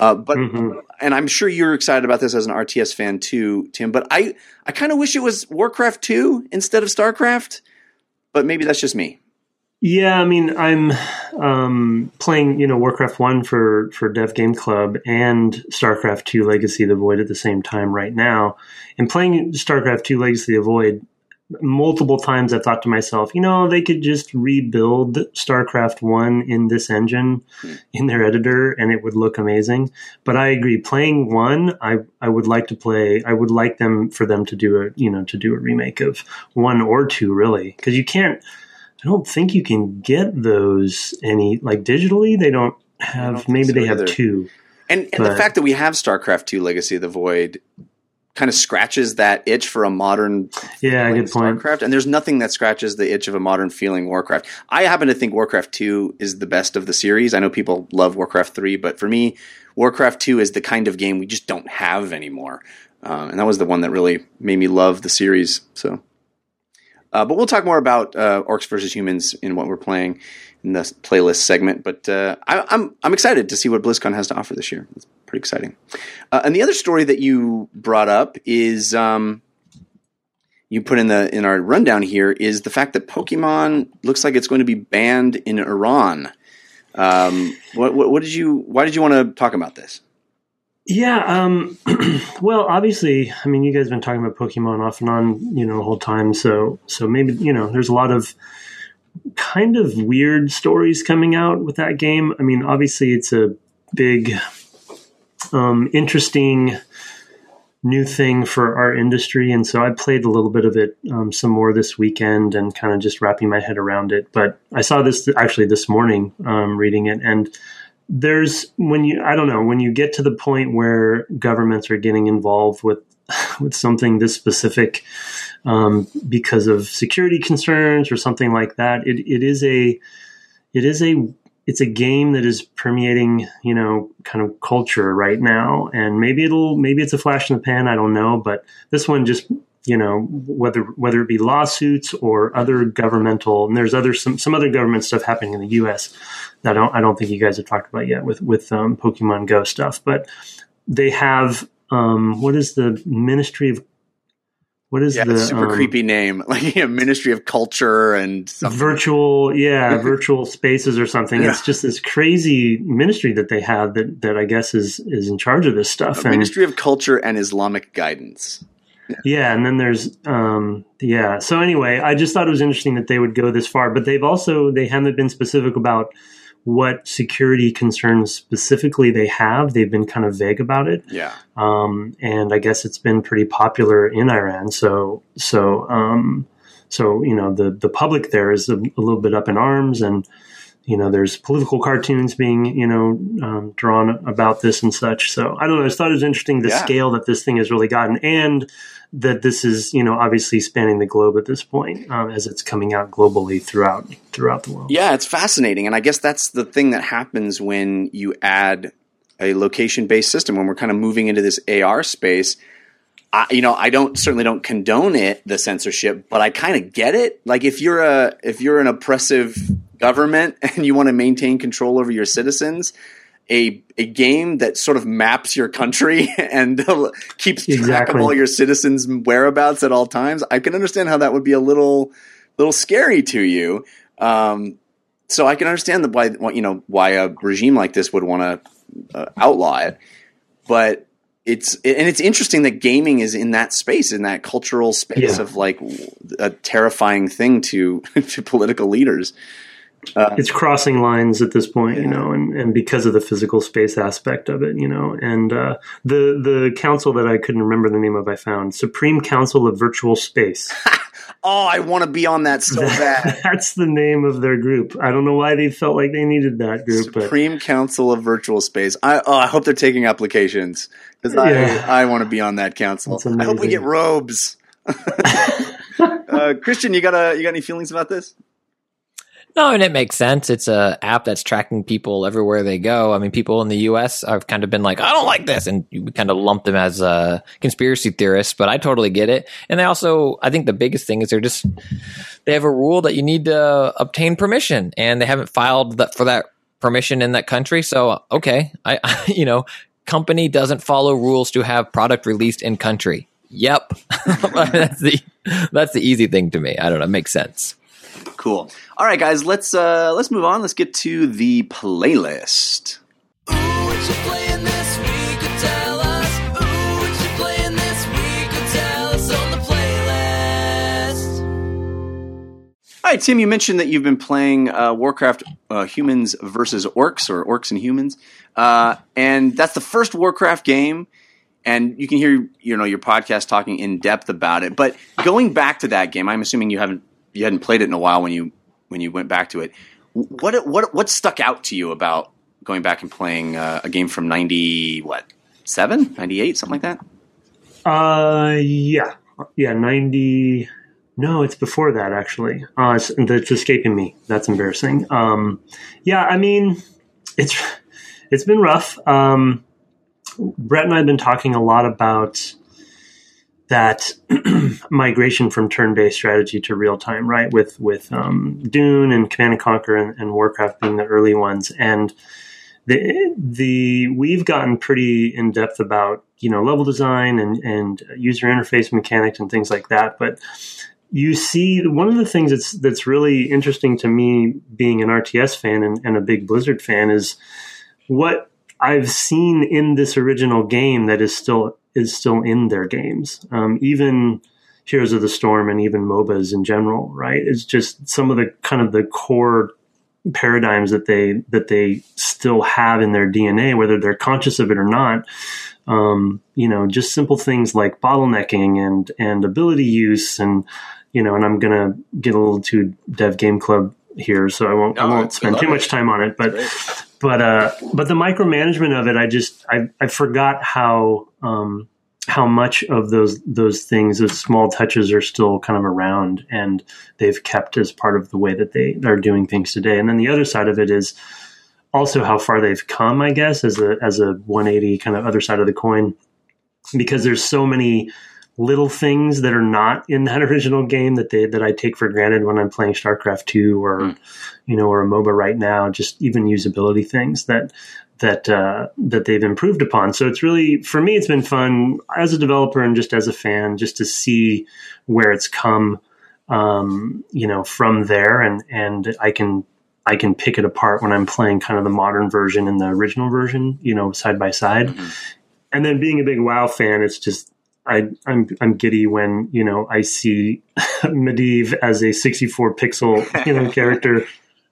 Uh, but Mhm. and I'm sure you're excited about this as an RTS fan too, Tim. But I I kind of wish it was Warcraft two instead of StarCraft. But maybe that's just me. Yeah, I mean, I'm um, playing, you know, Warcraft One for for Dev Game Club and StarCraft Two: Legacy of the Void at the same time right now, and playing StarCraft Two: Legacy of the Void. Multiple times I've thought to myself, you know, they could just rebuild StarCraft 1 in this engine in their editor and it would look amazing. But I agree, playing 1, I, I would like to play, I would like them for them to do a, you know, to do a remake of 1 or 2 really. Because you can't, I don't think you can get those any like digitally. They don't have. think maybe so they have either. two. And, and the fact that we have StarCraft two: Legacy of the Void kind of scratches that itch for a modern Yeah, good point. StarCraft, and there's nothing that scratches the itch of a modern feeling Warcraft. I happen to think Warcraft 2 is the best of the series. I know people love Warcraft 3, but for me, Warcraft 2 is the kind of game we just don't have anymore. Uh, and that was the one that really made me love the series. So, uh, but we'll talk more about uh, Orcs versus Humans in what we're playing in the playlist segment. But uh, I, I'm I'm excited to see what BlizzCon has to offer this year. It's pretty exciting. Uh, and the other story that you brought up is um, you put in the in our rundown here is the fact that Pokemon looks like it's going to be banned in Iran. Um, what, what, what did you? Why did you want to talk about this? Yeah. Um, well, obviously, I mean, you guys have been talking about Pokemon off and on, you know, the whole time. So, so maybe you know, there's a lot of kind of weird stories coming out with that game. I mean, obviously, it's a big, um, interesting new thing for our industry, and so I played a little bit of it um, some more this weekend and kind of just wrapping my head around it. But I saw this actually this morning, um, reading it, and there's when you I don't know when you get to the point where governments are getting involved with with something this specific um, because of security concerns or something like that. It it is a it is a it's a game that is permeating you know kind of culture right now, and maybe it'll maybe it's a flash in the pan. I don't know, but this one just you know whether whether it be lawsuits or other governmental and there's other some some other government stuff happening in the U.S. that I don't I don't think you guys have talked about yet with with um, Pokemon Go stuff, but they have um, what is the Ministry of what is Yeah, the super um, creepy name, like you know, Ministry of Culture and something. virtual yeah virtual spaces or something Yeah. it's just this crazy ministry that they have that that i guess is is in charge of this stuff and Ministry of Culture and Islamic Guidance. Yeah and then there's um yeah. So anyway i just thought it was interesting that they would go this far but they've also they haven't been specific about what security concerns specifically they have. They've been kind of vague about it. Yeah, um, and I guess it's been pretty popular in Iran. So, so, um, so you know, the the public there is a, a little bit up in arms, and you know, there's political cartoons being you know um, drawn about this and such. So, I don't know. I just thought it was interesting the Yeah. scale that this thing has really gotten, and that this is you know obviously spanning the globe at this point um, as it's coming out globally throughout throughout the world. yeah, it's fascinating, and I guess that's the thing that happens when you add a location-based system. When we're kind of moving into this AR space, I, you know, I don't certainly don't condone it, the censorship, but I kind of get it. Like if you're a if you're an oppressive government and you want to maintain control over your citizens, a a game that sort of maps your country and keeps track of all your citizens' whereabouts at all times, I can understand how that would be a little little scary to you. Um, so I can understand the why why, you know why a regime like this would want to uh, outlaw it, but it's and it's interesting that gaming is in that space in that cultural space Yeah. of like a terrifying thing to to political leaders. It's crossing lines at this point, you know, and, and because of the physical space aspect of it, you know, and uh, the the council that I couldn't remember the name of, I found Supreme Council of Virtual Space. Oh, I want to be on that so bad. That's the name of their group. I don't know why they felt like they needed that group, but Supreme Council of Virtual Space. I oh, I hope they're taking applications because Yeah. I I want to be on that council. I hope we get robes. uh, Christian, you got a you got any feelings about this? No, and it makes sense. It's a app that's tracking people everywhere they go. I mean, people in the U.S. have kind of been like, "I don't like this," and we kind of lump them as uh, conspiracy theorists. But I totally get it. And they also, I think, the biggest thing is they're just they have a rule that you need to obtain permission, and they haven't filed that for that permission in that country. So, okay, I, you know, company doesn't follow rules to have product released in country. Yep, that's the that's the easy thing to me. I don't know, it makes sense. Cool. All right, guys, let's uh let's move on. Let's get to the playlist. Ooh, what you playing this week? Could tell us. Ooh, what you playing this week? Could tell us on the playlist. All right, Tim, you mentioned that you've been playing uh, Warcraft uh, Humans versus Orcs or Orcs and Humans, uh, and that's the first Warcraft game. And you can hear you know your podcast talking in depth about it. But going back to that game, I'm assuming you haven't you hadn't played it in a while when you when you went back to it. What what what stuck out to you about going back and playing uh, a game from ninety what seven, 98, something like that? uh, yeah, yeah, ninety. No, it's before that actually. Uh, it's, it's escaping me. That's embarrassing. Um, yeah, I mean, it's it's been rough. Um, Brett and I have been talking a lot about that migration from turn-based strategy to real-time, right? With with um, Dune and Command and Conquer and, and Warcraft being the early ones, and the the we've gotten pretty in depth about you know level design and and user interface mechanics and things like that, but you see one of the things that's that's really interesting to me being an RTS fan and, and a big Blizzard fan is what I've seen in this original game that is still is still in their games. Um, even Heroes of the Storm and even MOBAs in general, right? It's just some of the kind of the core paradigms that they that they still have in their DNA, whether they're conscious of it or not. Um, you know, just simple things like bottlenecking and and ability use, and you know, and I'm gonna get a little too dev game club here, so I won't I won't spend too it. much time on it, but but uh, but the micromanagement of it, I just I, I forgot how um, how much of those those things, those small touches, are still kind of around, and they've kept as part of the way that they are doing things today. And then the other side of it is also how far they've come, I guess, as a as a 180 kind of other side of the coin, because there's so many little things that are not in that original game that they that I take for granted when I'm playing StarCraft 2 or you know or a MOBA right now just even usability things that that uh, that they've improved upon. So it's really for me it's been fun as a developer and just as a fan just to see where it's come um, you know from there. And and I can I can pick it apart when I'm playing kind of the modern version and the original version you know side by side. And then being a big WoW fan, it's just I, I'm I'm giddy when you know I see Medivh as a 64 pixel you know character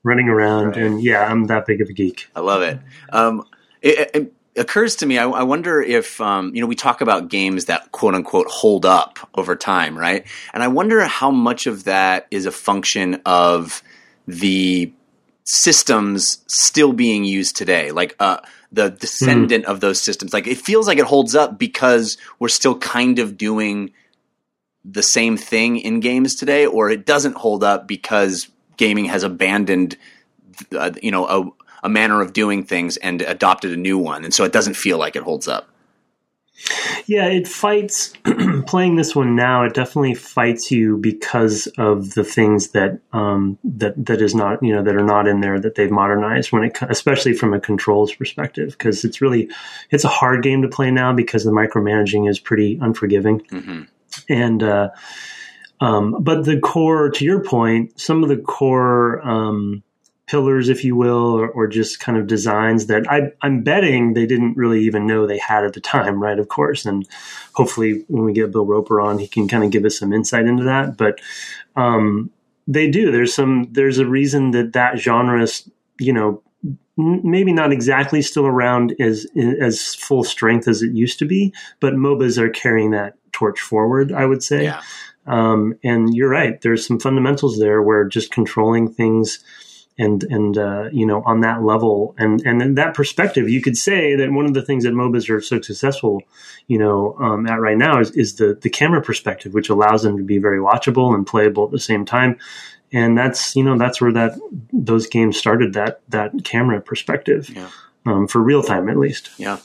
running around, and yeah, I'm that big of a geek. I love it. Um, it, it occurs to me. I, I wonder if um, you know we talk about games that quote unquote hold up over time, right? And I wonder how much of that is a function of the systems still being used today, like uh, the descendant of those systems. Like it feels like it holds up because we're still kind of doing the same thing in games today, or it doesn't hold up because gaming has abandoned, uh, you know, a, a manner of doing things and adopted a new one, and so it doesn't feel like it holds up. Yeah, it fights. playing this one now, it definitely fights you because of the things that um, that that is not you know that are not in there that they've modernized when it especially from a controls perspective because it's really it's a hard game to play now because the micromanaging is pretty unforgiving hmm and uh, Um, but the core, to your point, some of the core um, pillars, if you will, or, or just kind of designs that I, I'm betting they didn't really even know they had at the time, right? Of course, and hopefully when we get Bill Roper on, he can kind of give us some insight into that. But um, they do. There's some. There's a reason that that genre is, you know, maybe not exactly still around as as full strength as it used to be, but MOBAs are carrying that torch forward. I would say. Yeah. Um, and you're right. There's some fundamentals there where just controlling things and and uh, you know on that level and and in that perspective, you could say that one of the things that MOBAs are so successful, you know, um, at right now is, is the the camera perspective, which allows them to be very watchable and playable at the same time. And that's you know that's where that those games started that that camera perspective Yeah. um, for real time at least. Yeah.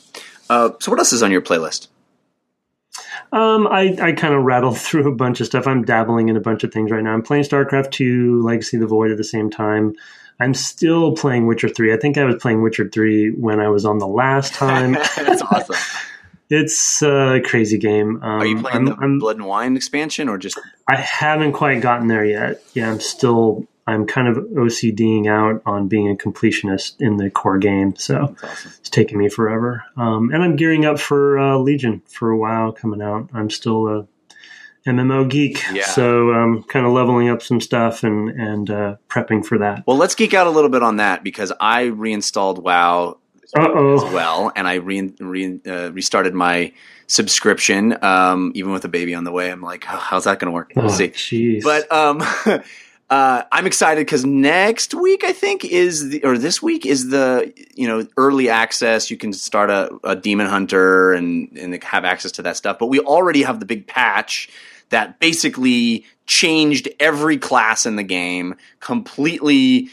Uh, so what else is on your playlist? Um, I, I kind of rattled through a bunch of stuff. I'm dabbling in a bunch of things right now. I'm playing StarCraft 2, Legacy of the Void at the same time. I'm still playing Witcher 3. I think I was playing Witcher 3 when I was on the last time. That's awesome. it's a crazy game. Um, Are you playing I'm, the I'm, Blood and Wine expansion or just? I haven't quite gotten there yet. Yeah, I'm still, I'm kind of OCDing out on being a completionist in the core game. So awesome. it's taking me forever. Um, and I'm gearing up for uh, Legion for a while coming out. I'm still a MMO geek, Yeah. so um, kind of leveling up some stuff and and uh, prepping for that. Well, let's geek out a little bit on that because I reinstalled WoW Uh as well, and I re- re- uh, restarted my subscription. Um, even with a baby on the way, I'm like, "Oh, how's that going to work? We'll Oh, see. jeez. But um, uh, I'm excited because next week I think is the or this week is the you know early access. You can start a, a demon hunter and and have access to that stuff. But we already have the big patch that basically changed every class in the game completely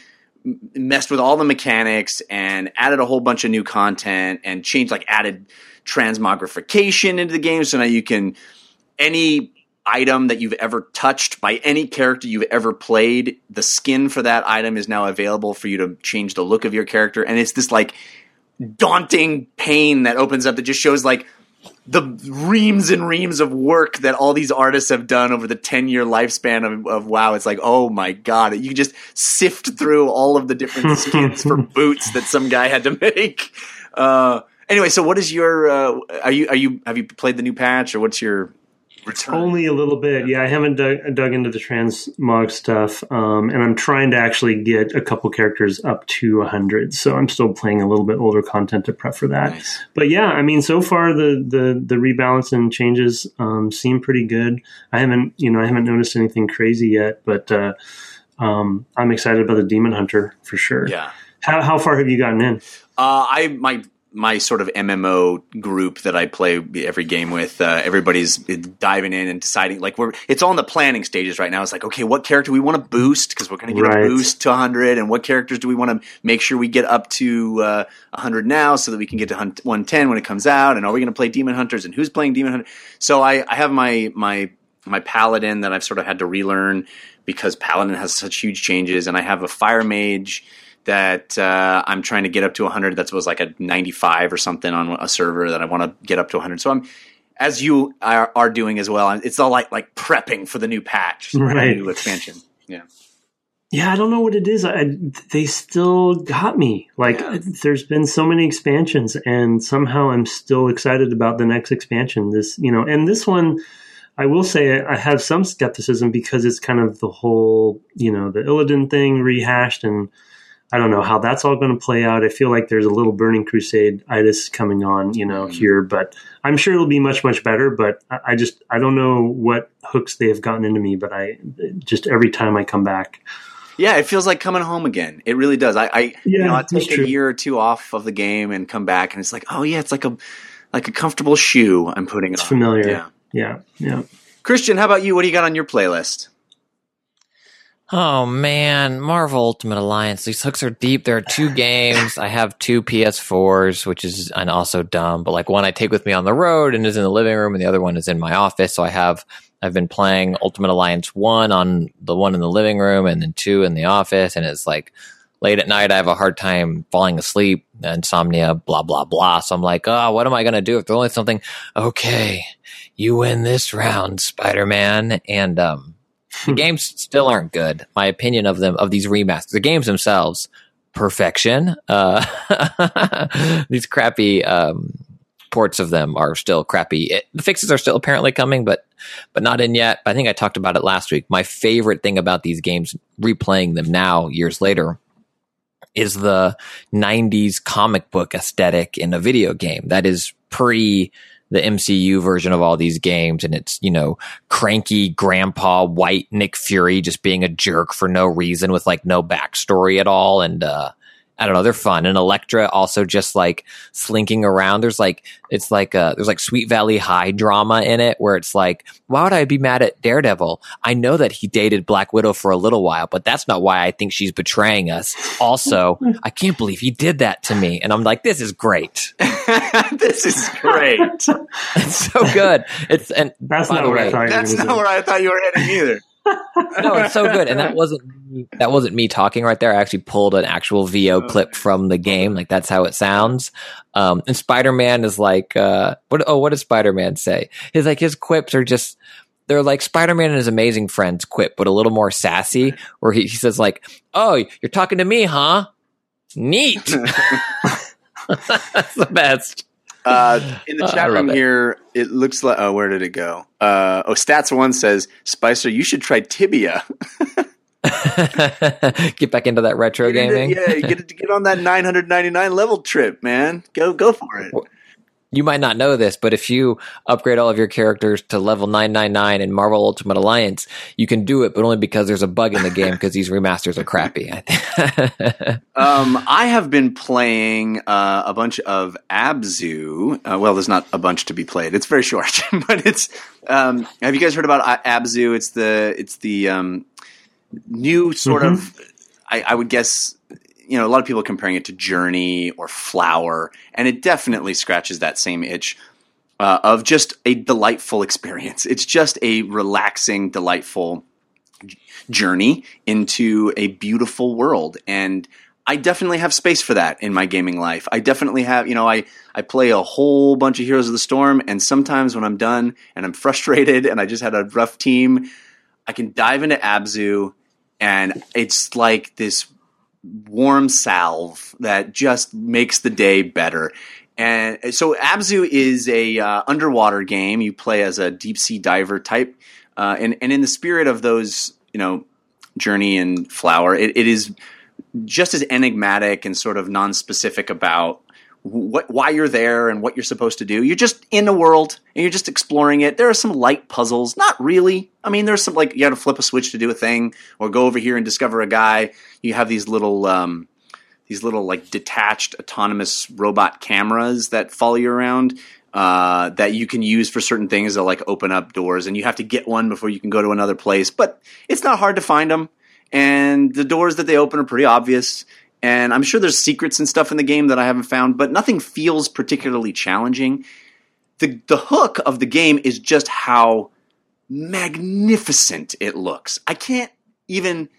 messed with all the mechanics and added a whole bunch of new content and changed like added transmogrification into the game so now you can any item that you've ever touched by any character you've ever played the skin for that item is now available for you to change the look of your character and it's this like daunting pain that opens up that just shows like the reams and reams of work that all these artists have done over the 10 year lifespan of, of WoW. It's like, oh my God, you can just sift through all of the different skins for boots that some guy had to make. Uh, anyway, so what is your, uh, are you, are you, have you played the new patch or what's your return? Only a little bit. Yeah, I haven't dug, dug into the transmog stuff, um, and I'm trying to actually get a couple characters up to 100. So I'm still playing a little bit older content to prep for that. Nice. But yeah, I mean, so far the the the rebalance and changes um, seem pretty good. I haven't, you know, I haven't noticed anything crazy yet, but uh, um, I'm excited about the Demon Hunter for sure. Yeah. How, how far have you gotten in? Uh, I my my sort of MMO group that I play every game with. Uh, everybody's diving in and deciding. Like we're it's all in the planning stages right now. It's like okay, what character we want to boost because we're going to get Right. a boost to 100, and what characters do we want to make sure we get up to uh, 100 now so that we can get to 110 when it comes out? And are we going to play Demon Hunters? And who's playing Demon Hunter? So I, I have my my my paladin that I've sort of had to relearn because paladin has such huge changes, and I have a fire mage that uh, I'm trying to get up to 100. That was like a 95 or something on a server that I want to get up to 100. So I'm, as you are, are doing as well. It's all like like prepping for the new patch, Right. new expansion. Yeah, Yeah, I don't know what it is. I, they still got me. Like, Yeah. there's been so many expansions, and somehow I'm still excited about the next expansion. This, you know, and this one, I will say, I have some skepticism because it's kind of the whole, you know, the Illidan thing rehashed, and I don't know how that's all going to play out. I feel like there's a little Burning Crusade itis coming on, you know, Mhm. here, but I'm sure it'll be much, much better. But I, I just, I don't know what hooks they have gotten into me, but I just every time I come back. yeah. It feels like coming home again. It really does. I, I you Yeah, know, I take a year or two off of the game and come back, and it's like, oh yeah, it's like a like a comfortable shoe I'm putting It's on. familiar. Yeah. Yeah, yeah. Christian, how about you? What do you got on your playlist? Oh man, Marvel Ultimate Alliance. These hooks are deep. There are two games. I have two PS4s, which is and also dumb, but like one I take with me on the road and is in the living room, and the other one is in my office. So I have I've been playing Ultimate Alliance one on the one in the living room, and then two in the office, and it's like late at night. I have a hard time falling asleep, insomnia, blah blah blah. So I'm like, oh, what am I gonna do if there's only something? Okay, you win this round, Spider Man, and um the games still aren't good. My opinion of them of these remasters, the games themselves, perfection. Uh, these crappy um, ports of them are still crappy. It, the fixes are still apparently coming, but but not in yet. I think I talked about it last week. My favorite thing about these games, replaying them now years later, is the 90s comic book aesthetic in a video game that is pre the MCU version of all these games. And it's, you know, cranky grandpa white Nick Fury just being a jerk for no reason with like no backstory at all. And, uh, I don't know, they're fun. And Elektra also just like slinking around. There's like, it's like, uh, there's like Sweet Valley High drama in it where it's like, why would I be mad at Daredevil? I know that he dated Black Widow for a little while, but that's not why I think she's betraying us. Also, I can't believe he did that to me. And I'm like, this is great. this is great. It's so good. It's, and That's not the what I thought That's not where I thought you were heading either. no, it's so good. And that wasn't me, that wasn't me talking right there. I actually pulled an actual VO clip from the game. Like that's how it sounds. Um, and Spider Man is like, uh, what? Oh, what does Spider Man say? His like his quips are just. They're like Spider Man and his amazing friends quip, but a little more sassy. Where he, he says like, "Oh, you're talking to me, huh? Neat." That's the best. Uh, in the chat room it. here, it looks like. Oh, where did it go? Uh, oh, Stats One says, Spicer, you should try Tibia. Get back into that retro Get into- gaming. yeah, you get get on that 999 level trip, man. Go go for it. You might not know this, but if you upgrade all of your characters to level 999 in Marvel Ultimate Alliance, you can do it, but only because there's a bug in the game because these remasters are crappy. I. Um, I have been playing uh, a bunch of Abzu. Uh, well, there's not a bunch to be played. It's very short, but it's. Um, have you guys heard about Abzu? It's the it's the um, new sort of. I, I would guess you know a lot of people comparing it to Journey or Flower, and it definitely scratches that same itch. Uh, of just a delightful experience. It's just a relaxing, delightful journey into a beautiful world and I definitely have space for that in my gaming life. I definitely have, you know, I, I play a whole bunch of Heroes of the Storm, and sometimes when I'm done and I'm frustrated and I just had a rough team, I can dive into Abzu, and it's like this warm salve that just makes the day better. And so Abzu is a uh, underwater game. You play as a deep sea diver type, uh, and and in the spirit of those, you know, Journey and Flower, it, it is just as enigmatic and sort of non-specific about what why you're there and what you're supposed to do. You're just in a world and you're just exploring it. There are some light puzzles, not really. I mean, there's some like you got to flip a switch to do a thing or go over here and discover a guy. You have these little um, these little like detached autonomous robot cameras that follow you around uh, that you can use for certain things that like open up doors and you have to get one before you can go to another place but it's not hard to find them and the doors that they open are pretty obvious and i'm sure there's secrets and stuff in the game that i haven't found but nothing feels particularly challenging. The, the hook of the game is just how magnificent it looks. I can't even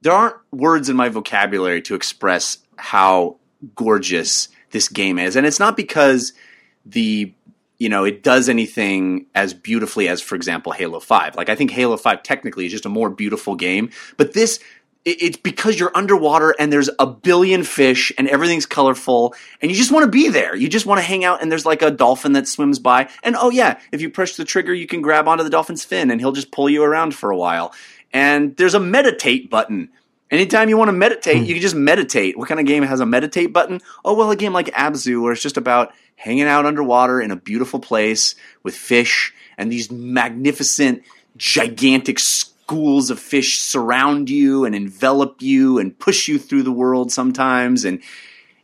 there aren't words in my vocabulary to express how gorgeous this game is. And it's not because the you know it does anything as beautifully as for example halo 5 like i think halo 5 technically is just a more beautiful game but this it's because you're underwater and there's a billion fish and everything's colorful and you just want to be there. You just want to hang out and there's like a dolphin that swims by. And oh yeah if you push the trigger you can grab onto the dolphin's fin and he'll just pull you around for a while. And there's a meditate button. Anytime you want to meditate, hmm. you can just meditate. What kind of game has a meditate button? Oh, well, a game like Abzu, where it's just about hanging out underwater in a beautiful place with fish, and these magnificent, gigantic schools of fish surround you and envelop you and push you through the world sometimes. And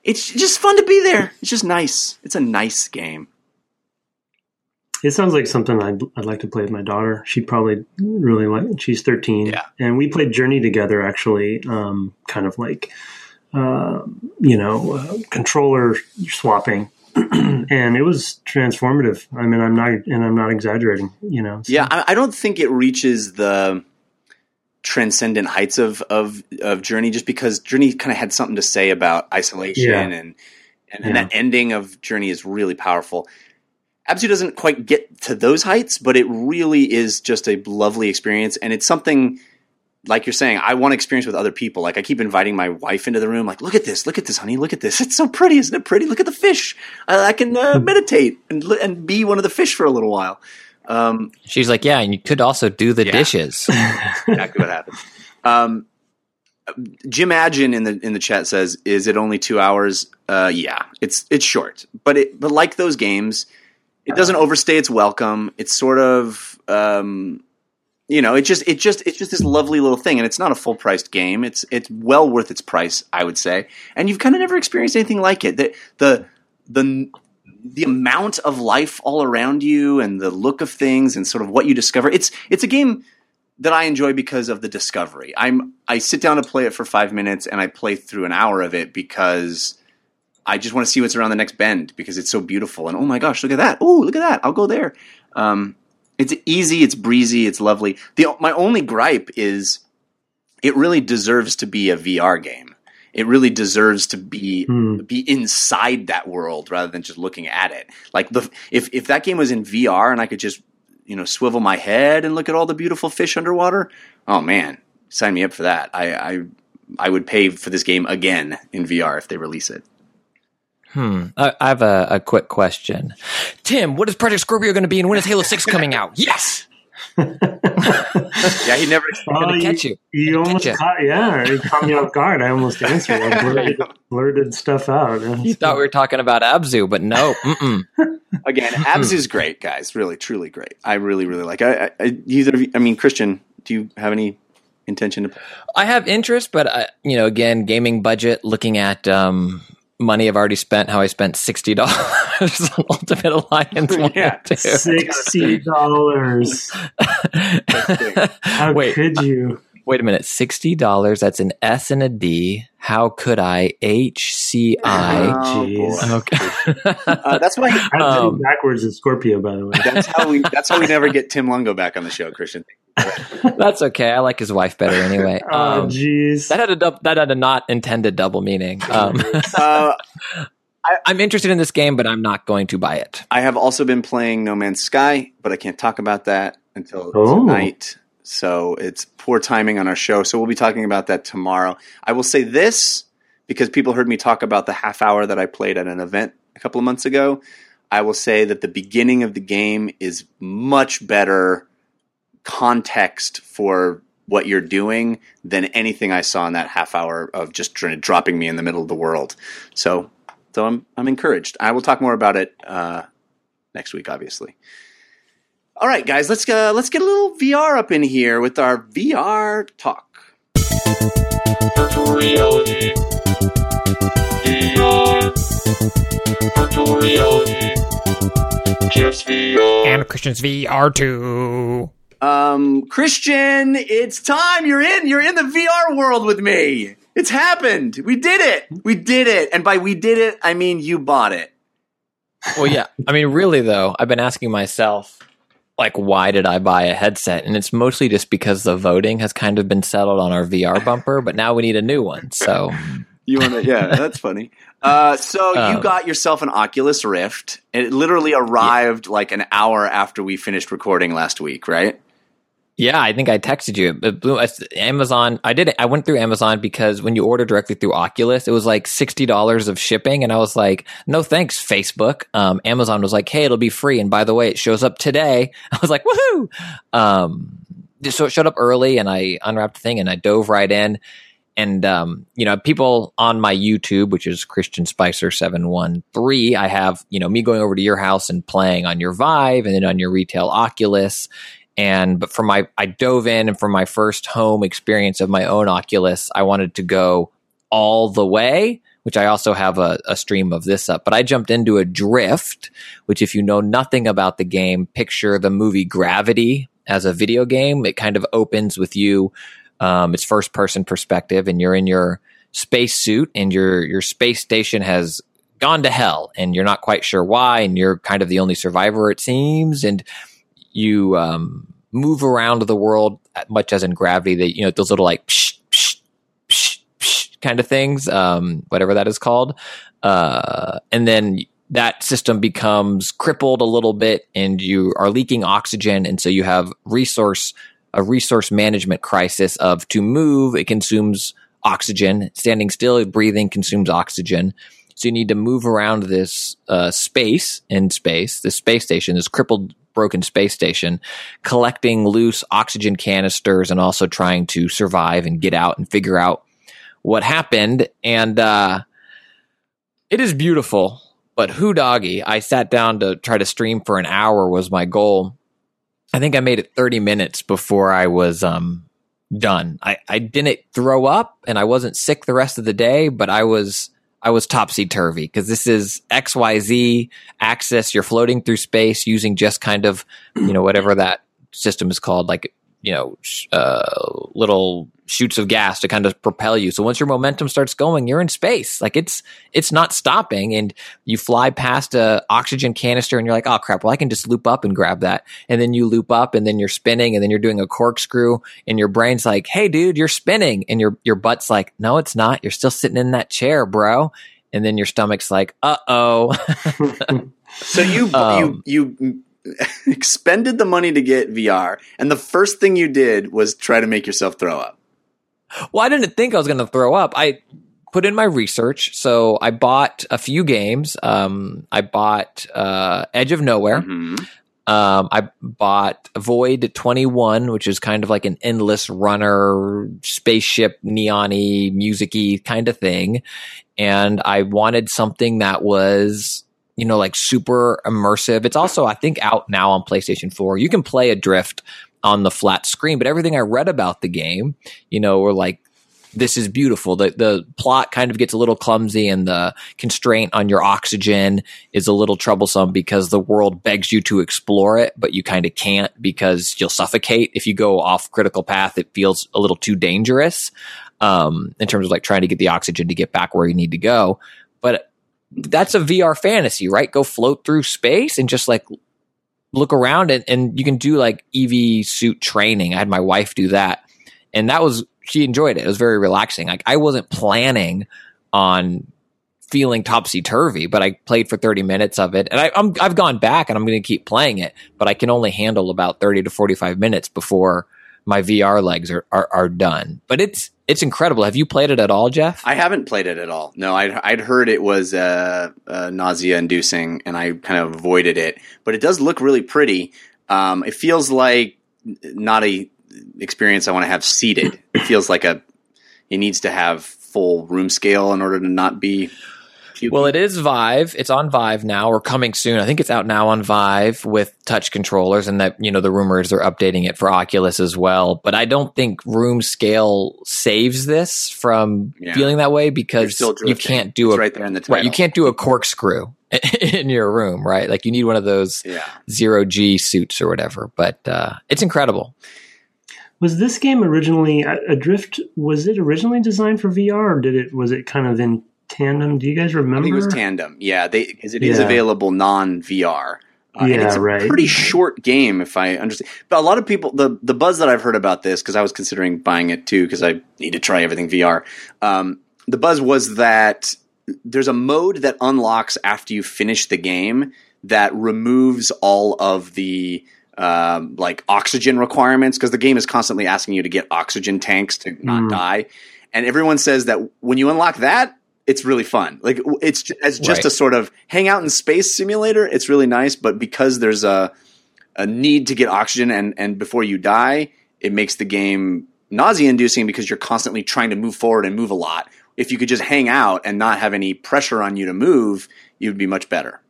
it's just fun to be there. It's just nice. It's a nice game. It sounds like something I'd, I'd like to play with my daughter. She probably really like. She's thirteen, Yeah. and we played Journey together. Actually, um, kind of like, uh, you know, uh, controller swapping, and it was transformative. I mean, I'm not, and I'm not exaggerating. You know, so- Yeah, I, I don't think it reaches the transcendent heights of of of Journey, just because Journey kind of had something to say about isolation Yeah. and and, and Yeah. that ending of Journey is really powerful. Abzu doesn't quite get to those heights, but it really is just a lovely experience, and it's something like you're saying. I want to experience with other people. Like I keep inviting my wife into the room. Like, look at this, look at this, honey, look at this. It's so pretty, isn't it pretty? Look at the fish. I, I can uh, meditate and and be one of the fish for a little while. Um, She's like, yeah, and you could also do the Yeah. dishes. exactly what happened. Um, Jim Agin in the in the chat says, "Is it only two hours?" Uh, yeah, it's it's short, but it but like those games, it doesn't overstay its welcome. It's sort of um, you know, it just it just it's just this lovely little thing, and it's not a full priced game. It's it's well worth its price, I would say. And you've kind of never experienced anything like it. The the the the amount of life all around you and the look of things and sort of what you discover. It's it's a game that I enjoy because of the discovery. I'm I sit down to play it for five minutes and I play through an hour of it because I just want to see what's around the next bend because it's so beautiful and oh my gosh, look at that! Oh, look at that! I'll go there. Um, it's easy, it's breezy, it's lovely. The my only gripe is it really deserves to be a VR game. It really deserves to be Hmm. be inside that world rather than just looking at it. Like the if if that game was in VR and I could just you know swivel my head and look at all the beautiful fish underwater, oh man, sign me up for that. I I, I would pay for this game again in VR if they release it. Hmm. I, I have a, a quick question. Tim, what is Project Scorpio going to be and when is Halo 6 coming out? Yes! Yeah, he never. I'm Oh, to catch you. You Gonna almost catch ya. caught, yeah, you caught me off guard. I almost answered. I blurted, blurted stuff out. You thought we were talking about Abzu, but no. Mm-mm. Again, Abs is great, guys. Really, truly great. I really, really like. I, I, I either. of you- I mean, Christian, do you have any intention to? I have interest, but I, you know, again, gaming budget. Looking at um, money I've already spent, how I spent sixty dollars on Ultimate Alliance one Yeah. two. Sixty dollars. How Wait, could you? wait a minute, sixty dollars. That's an S and a D. How could I H C I? Oh, boy. Okay. Uh, that's why. I'm Um, backwards is Scorpio, by the way. That's how we. That's how we never get Tim Longo back on the show, Christian. That's okay. I like his wife better anyway. Oh, Um, jeez. that had a dub- that had a not intended double meaning. Um, Uh, I'm interested in this game, but I'm not going to buy it. I have also been playing No Man's Sky, but I can't talk about that until Oh. tonight. So it's poor timing on our show. So we'll be talking about that tomorrow. I will say this because people heard me talk about the half hour that I played at an event a couple of months ago. I will say that the beginning of the game is much better context for what you're doing than anything I saw in that half hour of just trying dropping me in the middle of the world. So, so I'm I'm encouraged. I will talk more about it uh, next week, obviously. All right, guys, let's uh, let's get a little VR up in here with our VR talk. Virtual reality. VR. Virtual reality. Just VR. and Christian's VR2. Um, Christian, it's time. You're in. You're in the VR world with me. It's happened. We did it. We did it. And by we did it, I mean you bought it. Well, yeah. I mean, really, though, I've been asking myself, like, why did I buy a headset? And it's mostly just because the voting has kind of been settled on our VR bumper, but now we need a new one. So, You want to? Yeah, that's funny. Uh, so you Um, got yourself an Oculus Rift. and It literally arrived like an hour after we finished recording last week, right? Yeah, I think I texted you. It blew- Amazon, I did it. I went through Amazon because when you order directly through Oculus, it was like $60 of shipping. And I was like, no thanks, Facebook. Um, Amazon was like, hey, it'll be free. And by the way, it shows up today. I was like, woohoo. Um, so it showed up early and I unwrapped the thing and I dove right in. And um, you know, people on my YouTube, which is Christian Spicer seven one three, I have you know me going over to your house and playing on your Vive and then on your retail Oculus. And but for my, I dove in and for my first home experience of my own Oculus, I wanted to go all the way. Which I also have a, a stream of this up, but I jumped into Adrift. Which, if you know nothing about the game, picture the movie Gravity as a video game. It kind of opens with you um, it's first person perspective, and you're in your space suit, and your your space station has gone to hell, and you're not quite sure why, and you're kind of the only survivor, it seems, and you um, move around the world much as in gravity. That you know those little like psh, psh, psh, psh kind of things, um, whatever that is called, uh, and then that system becomes crippled a little bit and you are leaking oxygen. And so you have resource a resource management crisis of to move it consumes oxygen. Standing still breathing consumes oxygen. So you need to move around this uh, space in space. This space station this crippled broken space station collecting loose oxygen canisters and also trying to survive and get out and figure out what happened. And uh, it is beautiful but who doggy? I sat down to try to stream for an hour was my goal. I think i made it 30 minutes before i was um done. I i didn't throw up and i wasn't sick the rest of the day but i was i was topsy turvy because this is xyz axis you're floating through space using just kind of you know whatever that system is called like you know sh- uh, little shoots of gas to kind of propel you. So once your momentum starts going you're in space. Like it's it's not stopping and you fly past a oxygen canister and you're like oh crap. Well i can just loop up and grab that. And then you loop up and then you're spinning and then you're doing a corkscrew and your brain's like hey dude you're spinning. And your your butt's like no it's not. You're still sitting in that chair bro. And then your stomach's like uh-oh. So you Um, you you expended the money to get VR, and the first thing you did was try to make yourself throw up. Well, I didn't think I was going to throw up. I put in my research. So I bought a few games. Um, I bought uh, Edge of Nowhere. Mhm. Um, I bought Void 21, which is kind of like an endless runner, spaceship, neon-y, music-y kind of thing. And I wanted something that was, you know, like super immersive. It's also, I think, out now on PlayStation 4. You can play Adrift on the flat screen, but everything I read about the game, you know, were like, this is beautiful. The the plot kind of gets a little clumsy and the constraint on your oxygen is a little troublesome because the world begs you to explore it, but you kind of can't because you'll suffocate. If you go off critical path, it feels a little too dangerous. Um, in terms of like trying to get the oxygen to get back where you need to go. That's a VR fantasy, right? Go float through space and just like look around and, and you can do like EV suit training. I had my wife do that. And that was she enjoyed it. It was very relaxing. Like I wasn't planning on feeling topsy turvy, but I played for 30 minutes of it and I, I'm, I've gone back and I'm going to keep playing it, but I can only handle about 30 to 45 minutes before my VR legs are, are, are done. But it's, it's incredible. Have you played it at all, Jeff? I haven't played it at all. No, I'd, I'd heard it was uh, uh, nausea inducing, and I kind of avoided it. But it does look really pretty. Um, it feels like not a experience I want to have seated. It feels like a it needs to have full room scale in order to not be. Puking. Well, it is Vive. It's on Vive now or coming soon. I think it's out now on Vive with touch controllers and that, you know, the rumors are updating it for Oculus as well. But I don't think room scale saves this from Yeah. feeling that way because you can't do It's a right there in the title. right, you can't do a corkscrew in your room, right? Like you need one of those Yeah. zero G suits or whatever. But uh, it's incredible. Was this game originally uh, Adrift? Was it originally designed for VR, or did it? Was it kind of in tandem? Do you guys I remember? think it was tandem. Yeah, they because it is Yeah. available non VR. Uh, and Yeah, it's a right. pretty short game, if I understand. But a lot of people, the the buzz that I've heard about this, because I was considering buying it too, because I need to try everything VR. Um, the buzz was that there's a mode that unlocks after you finish the game that removes all of the um, like oxygen requirements because the game is constantly asking you to get oxygen tanks to not Mm. die. And everyone says that when you unlock that, it's really fun. Like it's as just Right. a sort of hang out in space simulator. It's really nice, but because there's a a need to get oxygen and and before you die, it makes the game nausea inducing because you're constantly trying to move forward and move a lot. If you could just hang out and not have any pressure on you to move, you'd be much better.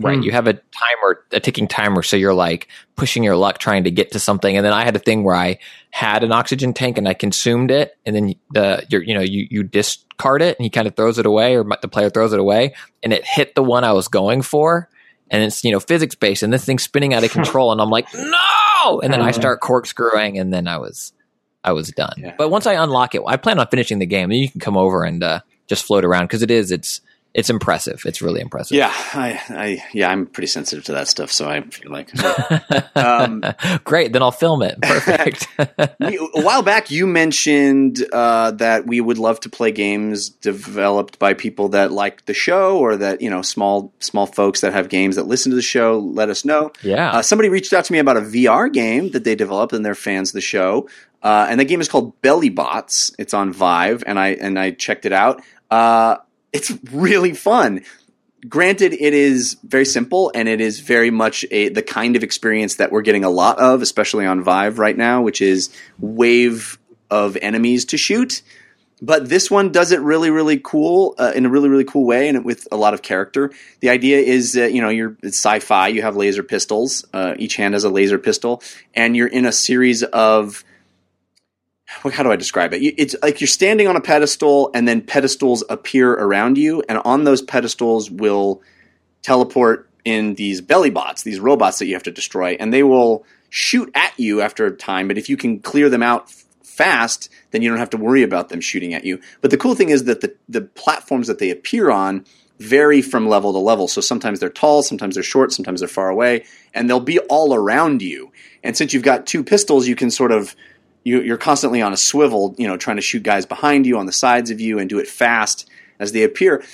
Right. Hmm. You have a timer, a ticking timer. So you're like pushing your luck trying to get to something. And then I had a thing where I had an oxygen tank and I consumed it. And then the, you're, you know, you, you discard it and he kind of throws it away or the player throws it away and it hit the one I was going for. And it's, you know, physics based and this thing's spinning out of control. And I'm like, no. And then I start corkscrewing and then I was, I was done. Yeah. But once I unlock it, I plan on finishing the game. Then you can come over and, uh, just float around because it is, it's, it's impressive. It's really impressive. Yeah, I, I, yeah, I'm pretty sensitive to that stuff, so I feel like. um, Great. Then I'll film it. Perfect. a while back, you mentioned uh, that we would love to play games developed by people that like the show, or that you know, small small folks that have games that listen to the show. Let us know. yeah. Uh, somebody reached out to me about a VR game that they developed, and they're fans of the show. Uh, and the game is called Belly Bots. It's on Vive, and I and I checked it out. Uh, it's really fun. Granted, it is very simple, and it is very much a the kind of experience that we're getting a lot of, especially on Vive right now, which is wave of enemies to shoot. But this one does it really, really cool uh, in a really, really cool way, and with a lot of character. The idea is that you know you're sci-fi. You have laser pistols. Uh, each hand has a laser pistol, and you're in a series of well, how do I describe it? It's like you're standing on a pedestal, and then pedestals appear around you, and on those pedestals will teleport in these belly bots, these robots that you have to destroy, and they will shoot at you after a time. But if you can clear them out fast, then you don't have to worry about them shooting at you. But the cool thing is that the the platforms that they appear on vary from level to level. So sometimes they're tall, sometimes they're short, sometimes they're far away, and they'll be all around you. And since you've got two pistols, you can sort of you, you're constantly on a swivel, you know, trying to shoot guys behind you, on the sides of you, and do it fast as they appear.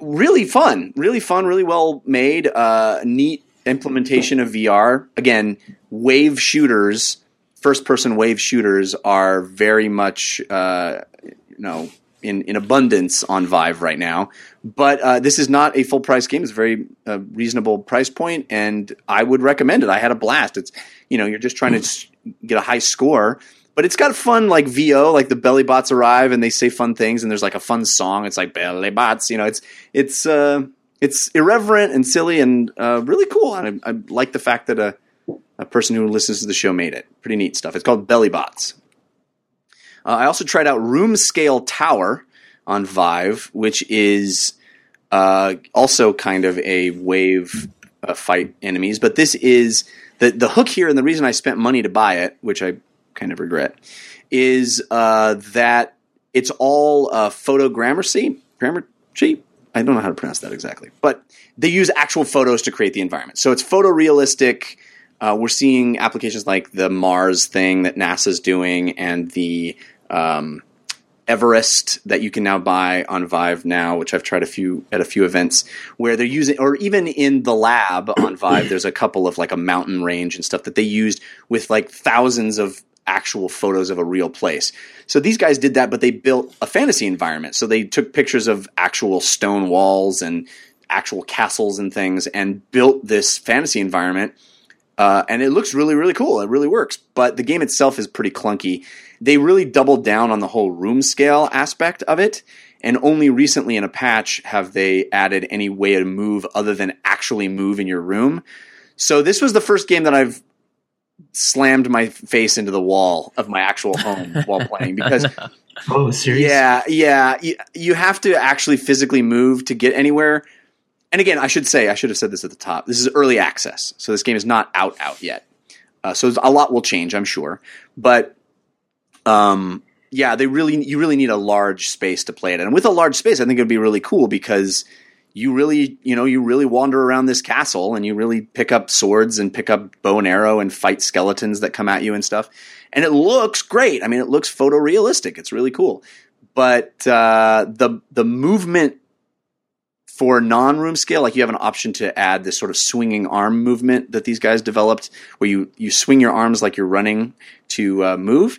Really fun, really fun, really well made. Uh, neat implementation of VR. Again, wave shooters, first person wave shooters are very much, uh, you know, in, in abundance on Vive right now. But uh, this is not a full price game. It's a very uh, reasonable price point, and I would recommend it. I had a blast. It's you know you're just trying to get a high score, but it's got fun like VO, like the belly bots arrive and they say fun things, and there's like a fun song. It's like belly bots. You know, it's it's uh, it's irreverent and silly and uh, really cool. And I, I like the fact that a a person who listens to the show made it. Pretty neat stuff. It's called Belly Bots. Uh, I also tried out Room Scale Tower on Vive, which is uh, also kind of a wave uh, fight enemies. But this is the the hook here, and the reason I spent money to buy it, which I kind of regret, is uh, that it's all uh, photogrammetry. Grammetry. I don't know how to pronounce that exactly, but they use actual photos to create the environment. So it's photorealistic. Uh, we're seeing applications like the Mars thing that NASA's doing, and the um, Everest that you can now buy on Vive now, which I've tried a few at a few events where they're using, or even in the lab on Vive, there's a couple of like a mountain range and stuff that they used with like thousands of actual photos of a real place. So these guys did that, but they built a fantasy environment. So they took pictures of actual stone walls and actual castles and things and built this fantasy environment uh, and it looks really really cool it really works but the game itself is pretty clunky they really doubled down on the whole room scale aspect of it and only recently in a patch have they added any way to move other than actually move in your room so this was the first game that i've slammed my face into the wall of my actual home while playing because Oh, serious? yeah, yeah. You, you have to actually physically move to get anywhere. And again, I should say, I should have said this at the top. This is early access, so this game is not out out yet. Uh, so a lot will change, I'm sure. But um, yeah, they really you really need a large space to play it. And with a large space, I think it would be really cool because you really you know you really wander around this castle and you really pick up swords and pick up bow and arrow and fight skeletons that come at you and stuff. And it looks great. I mean, it looks photorealistic. It's really cool. But uh, the the movement for non-room scale, like you have an option to add this sort of swinging arm movement that these guys developed, where you you swing your arms like you're running to uh, move.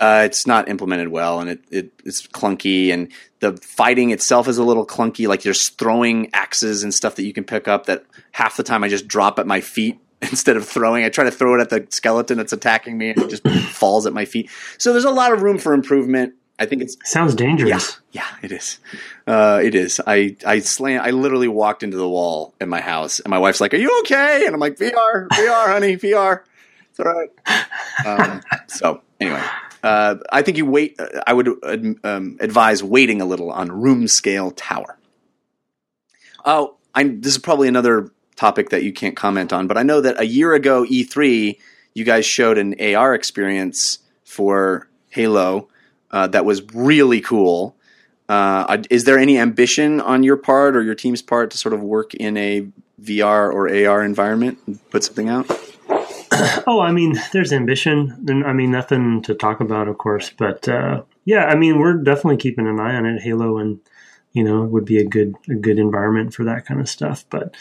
Uh, it's not implemented well, and it, it it's clunky, and the fighting itself is a little clunky. Like there's throwing axes and stuff that you can pick up that half the time I just drop at my feet instead of throwing. I try to throw it at the skeleton that's attacking me, and it just falls at my feet. So there's a lot of room for improvement. I think it's Sounds dangerous. yeah, yeah, it is. Uh, it is. I I slam. I literally walked into the wall in my house, and my wife's like, "Are you okay?" And I'm like, "VR, VR, honey, VR. It's all right." Um, so anyway, uh, I think you wait. uh, I would um, advise waiting a little on room scale tower. Oh, I, this is probably another topic that you can't comment on, but I know that a year ago, E3, you guys showed an AR experience for Halo uh, that was really cool. Uh, is there any ambition on your part or your team's part to sort of work in a VR or AR environment and put something out? Oh, I mean, there's ambition, and I mean nothing to talk about, of course. But uh, yeah, I mean, we're definitely keeping an eye on it. Halo, and you know, would be a good a good environment for that kind of stuff. But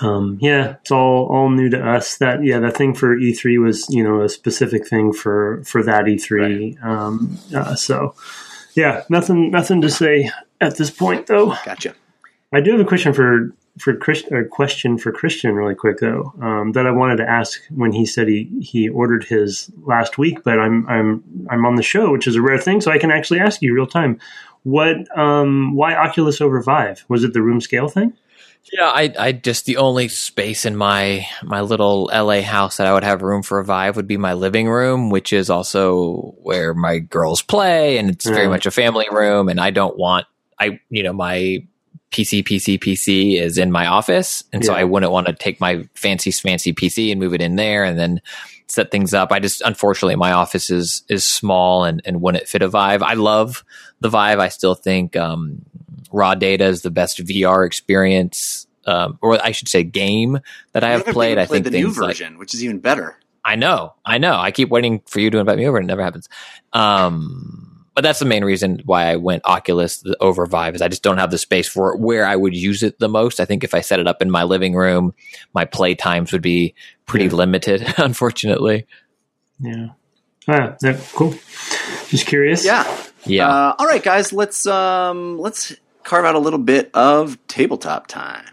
um, yeah, it's all all new to us. That yeah, the thing for E3 was you know a specific thing for for that E3. Um, uh, so yeah, nothing nothing to say at this point though. Gotcha. I do have a question for for Chris, or question for Christian, really quick though, um, that I wanted to ask when he said he, he ordered his last week, but I'm I'm I'm on the show, which is a rare thing, so I can actually ask you real time. What um, why Oculus over Vive? Was it the room scale thing? Yeah, I, I just the only space in my my little LA house that I would have room for a Vive would be my living room, which is also where my girls play, and it's very much a family room. And I don't want I you know my PC PC PC is in my office, and so I wouldn't want to take my fancy fancy PC and move it in there, and then set things up. I just unfortunately my office is is small and and wouldn't fit a Vive. I love the Vive. I still think um, raw data is the best VR experience, um, or I should say game that I have haven't played. I think the new things like version, which is even better. I know, I know. I keep waiting for you to invite me over, and it never happens. Um, but that's the main reason why I went Oculus over Vive is I just don't have the space for it where I would use it the most. I think if I set it up in my living room, my play times would be pretty limited, unfortunately. Yeah. Ah, yeah, cool. Just curious. Yeah. Yeah. Uh, all right, guys. Let's um, let's carve out a little bit of tabletop time.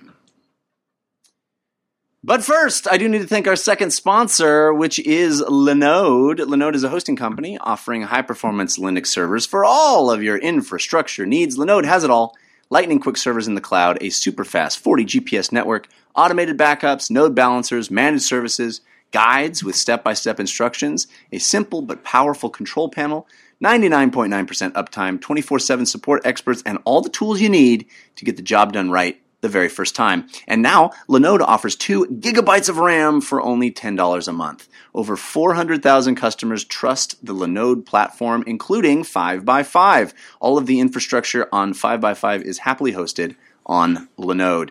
But first, I do need to thank our second sponsor, which is Linode. Linode is a hosting company offering high performance Linux servers for all of your infrastructure needs. Linode has it all lightning quick servers in the cloud, a super fast 40 GPS network, automated backups, node balancers, managed services, guides with step by step instructions, a simple but powerful control panel. 99.9% uptime, 24 7 support experts, and all the tools you need to get the job done right the very first time. And now, Linode offers 2 gigabytes of RAM for only $10 a month. Over 400,000 customers trust the Linode platform, including 5by5. All of the infrastructure on 5by5 is happily hosted on Linode.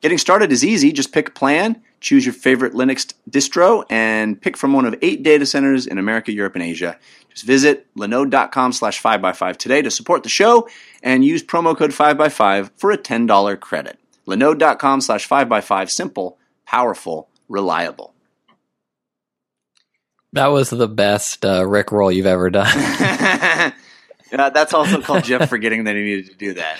Getting started is easy. Just pick a plan, choose your favorite Linux distro, and pick from one of eight data centers in America, Europe, and Asia. Just visit linode.com slash 5by5 today to support the show and use promo code 5by5 for a $10 credit. linode.com slash 5by5. Simple, powerful, reliable. that was the best uh, Rick roll you've ever done. Yeah, that's also called Jeff forgetting that he needed to do that.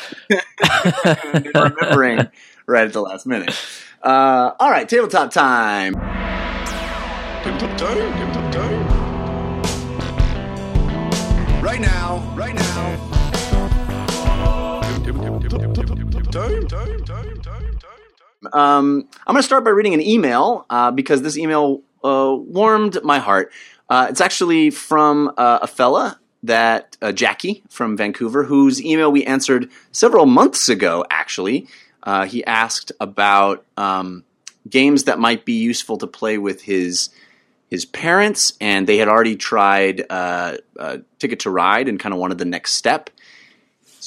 and remembering right at the last minute. Uh, all right, tabletop time. Tabletop time, tabletop time. Right now, right now. Time, time, time. Um, I'm going to start by reading an email uh, because this email uh, warmed my heart. Uh, it's actually from uh, a fella that uh, Jackie from Vancouver, whose email we answered several months ago. Actually, uh, he asked about um, games that might be useful to play with his his parents, and they had already tried Ticket to Ride and kind of wanted the next step.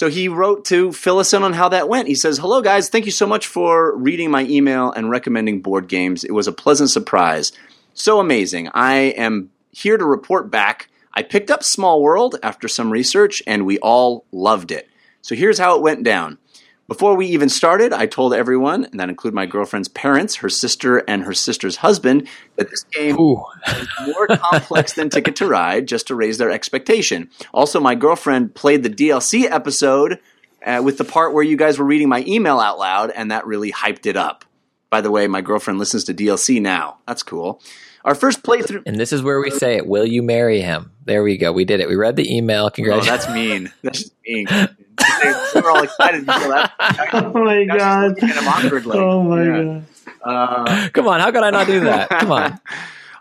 So he wrote to fill us in on how that went. He says, Hello, guys. Thank you so much for reading my email and recommending board games. It was a pleasant surprise. So amazing. I am here to report back. I picked up Small World after some research, and we all loved it. So here's how it went down. Before we even started, I told everyone, and that include my girlfriend's parents, her sister, and her sister's husband, that this game Ooh. is more complex than Ticket to Ride, just to raise their expectation. Also, my girlfriend played the DLC episode uh, with the part where you guys were reading my email out loud, and that really hyped it up. By the way, my girlfriend listens to DLC now. That's cool. Our first playthrough. And this is where we say it. Will you marry him? There we go. We did it. We read the email. Congratulations. Oh, that's mean. That's mean. We're all excited until that. Oh my god. looking at him awkwardly. Oh my Yeah. god. Uh, Come on. How could I not do that? Come on.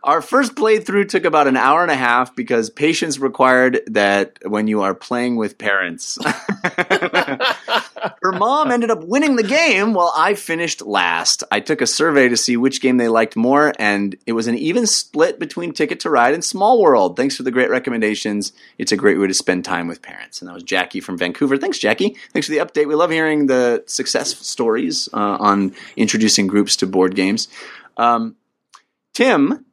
Our first playthrough took about an hour and a half because patience required that when you are playing with parents. Her mom ended up winning the game while I finished last. I took a survey to see which game they liked more, and it was an even split between Ticket to Ride and Small World. Thanks for the great recommendations. It's a great way to spend time with parents. And that was Jackie from Vancouver. Thanks, Jackie. Thanks for the update. We love hearing the success stories uh, on introducing groups to board games. Um, Tim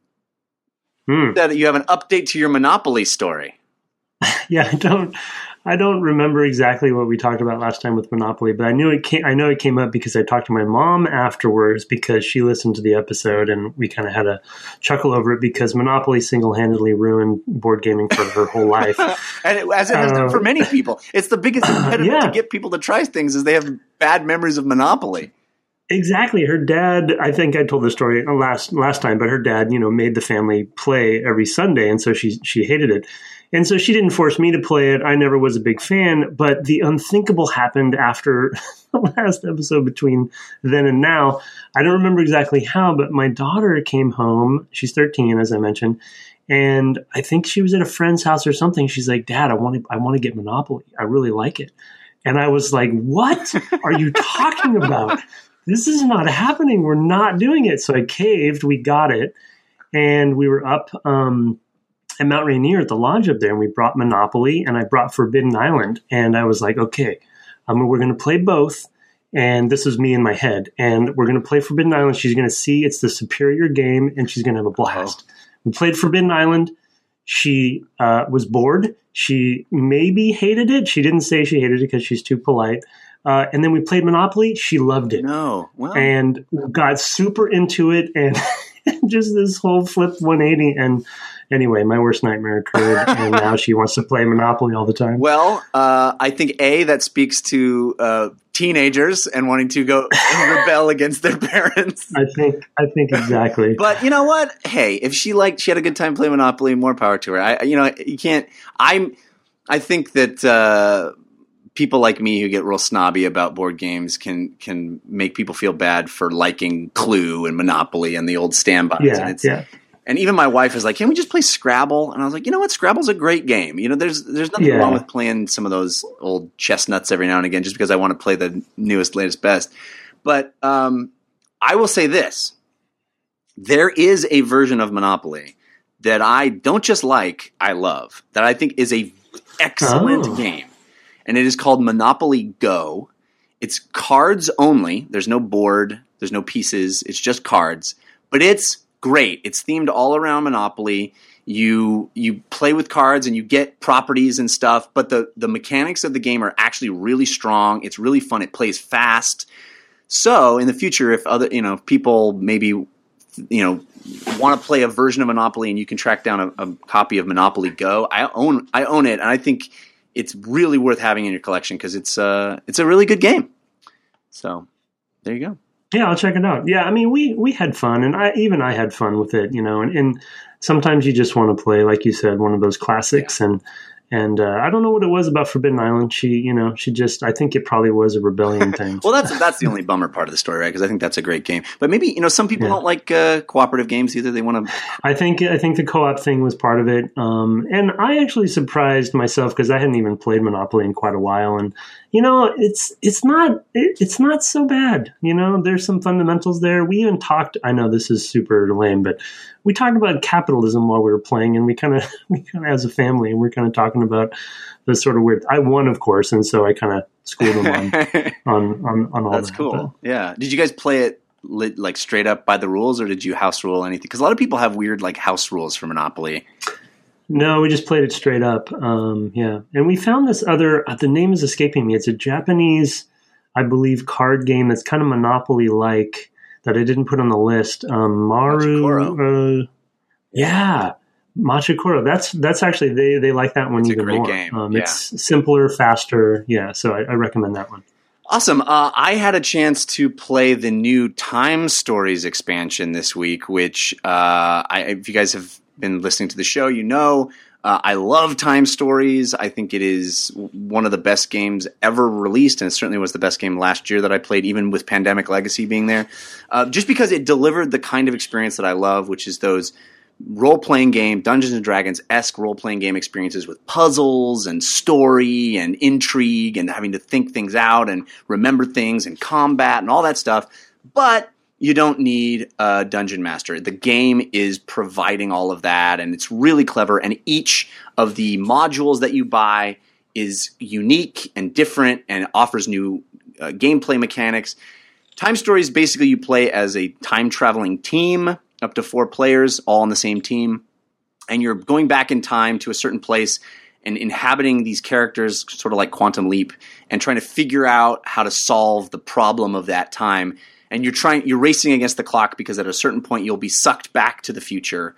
Hmm. said that you have an update to your Monopoly story. Yeah, I don't. I don't remember exactly what we talked about last time with Monopoly, but I knew it came. I know it came up because I talked to my mom afterwards because she listened to the episode and we kind of had a chuckle over it because Monopoly single-handedly ruined board gaming for her whole life. and it, as it has done Uh, for many people, it's the biggest impediment yeah. to get people to try things is they have bad memories of Monopoly. Exactly. Her dad, I think I told the story last last time, but her dad, you know, made the family play every Sunday and so she she hated it. And so she didn't force me to play it. I never was a big fan, but the unthinkable happened after the last episode between then and now. I don't remember exactly how, but my daughter came home. She's 13 as I mentioned, and I think she was at a friend's house or something. She's like, "Dad, I want to I want to get Monopoly. I really like it." And I was like, "What are you talking about?" this is not happening. We're not doing it. So I caved. We got it. And we were up um, at Mount Rainier at the lodge up there, and we brought Monopoly and I brought Forbidden Island. And I was like, okay, um, we're going to play both. And this is me in my head. And we're going to play Forbidden Island. She's going to see it's the superior game, and she's going to have a blast. We played Forbidden Island. She uh, was bored. She maybe hated it. She didn't say she hated it because she's too polite. Uh, and then we played Monopoly. She loved it No, well, and got super into it and just this whole flip 180 and anyway my worst nightmare occurred and now she wants to play monopoly all the time well, uh, I think a that speaks to uh, teenagers and wanting to go rebel against their parents. i think i think exactly But you know what? Hey, if she liked, she had a good time playing Monopoly. More power to her. I, you know, you can't. I'm. I think that uh, people like me who get real snobby about board games can can make people feel bad for liking Clue and Monopoly and the old standbys. and it's, yeah And even my wife is like, "Can we just play Scrabble?" And I was like, "You know what? Scrabble's a great game. You know, there's there's nothing Yeah. wrong with playing some of those old chestnuts every now and again, just because I want to play the newest, latest, best." But um, I will say this: there is a version of Monopoly that I don't just like, I love. That I think is a excellent Oh. game, and it is called Monopoly Go. It's cards only. There's no board. There's no pieces. It's just cards. But it's great. It's themed all around Monopoly. You you play with cards and you get properties and stuff. But the the mechanics of the game are actually really strong. It's really fun. It plays fast. So in the future, if other you know people maybe you know want to play a version of Monopoly and you can track down a, a copy of Monopoly Go, I own I own it, and I think it's really worth having in your collection because it's uh it's a really good game. So there you go. Yeah i'll check it out yeah i mean we we had fun and i even i had fun with it you know and, and sometimes you just want to play like you said one of those classics and and uh, I don't know what it was about Forbidden Island. She, you know, she just. I think it probably was a rebellion thing. Well, that's that's the only bummer part of the story, right? Because I think that's a great game. But maybe you know some people Yeah. don't like uh, cooperative games either. They want to. I think I think the co-op thing was part of it, um, and I actually surprised myself because I hadn't even played Monopoly in quite a while, and you know it's it's not it, it's not so bad. You know, there's some fundamentals there. We even talked. I know this is super lame, but we talked about capitalism while we were playing, and we kind of we kind of as a family, and we're kind of talking about the sort of weird. I won, of course, and so I kind of schooled them on on on, on all that's that. cool. Yeah. Did you guys play it lit, like straight up by the rules, or did you house rule anything? Because a lot of people have weird like house rules for Monopoly. No, we just played it straight up. Um, yeah, and we found this other. Uh, the name is escaping me. It's a Japanese, I believe, card game that's kind of Monopoly like that I didn't put on the list. Um, Maru. Uh, yeah, Machikoro. That's that's actually they they like that one It's a even great more. game, Um, yeah. It's simpler, faster. Yeah, so I, I recommend that one. Awesome. Uh, I had a chance to play the new Time Stories expansion this week, which, uh, I, if you guys have been listening to the show, you know uh, I love Time Stories. I think it is one of the best games ever released, and it certainly was the best game last year that I played, even with Pandemic Legacy being there. Uh, just because it delivered the kind of experience that I love, which is those role playing game, Dungeons and Dragons esque role playing game experiences with puzzles and story and intrigue and having to think things out and remember things and combat and all that stuff. But you don't need a dungeon master. The game is providing all of that and it's really clever. And each of the modules that you buy is unique and different and offers new uh, gameplay mechanics. Time Stories basically you play as a time traveling team, up to four players, all on the same team, and you're going back in time to a certain place and inhabiting these characters, sort of like Quantum Leap, and trying to figure out how to solve the problem of that time. And you're trying, you're racing against the clock because at a certain point you'll be sucked back to the future,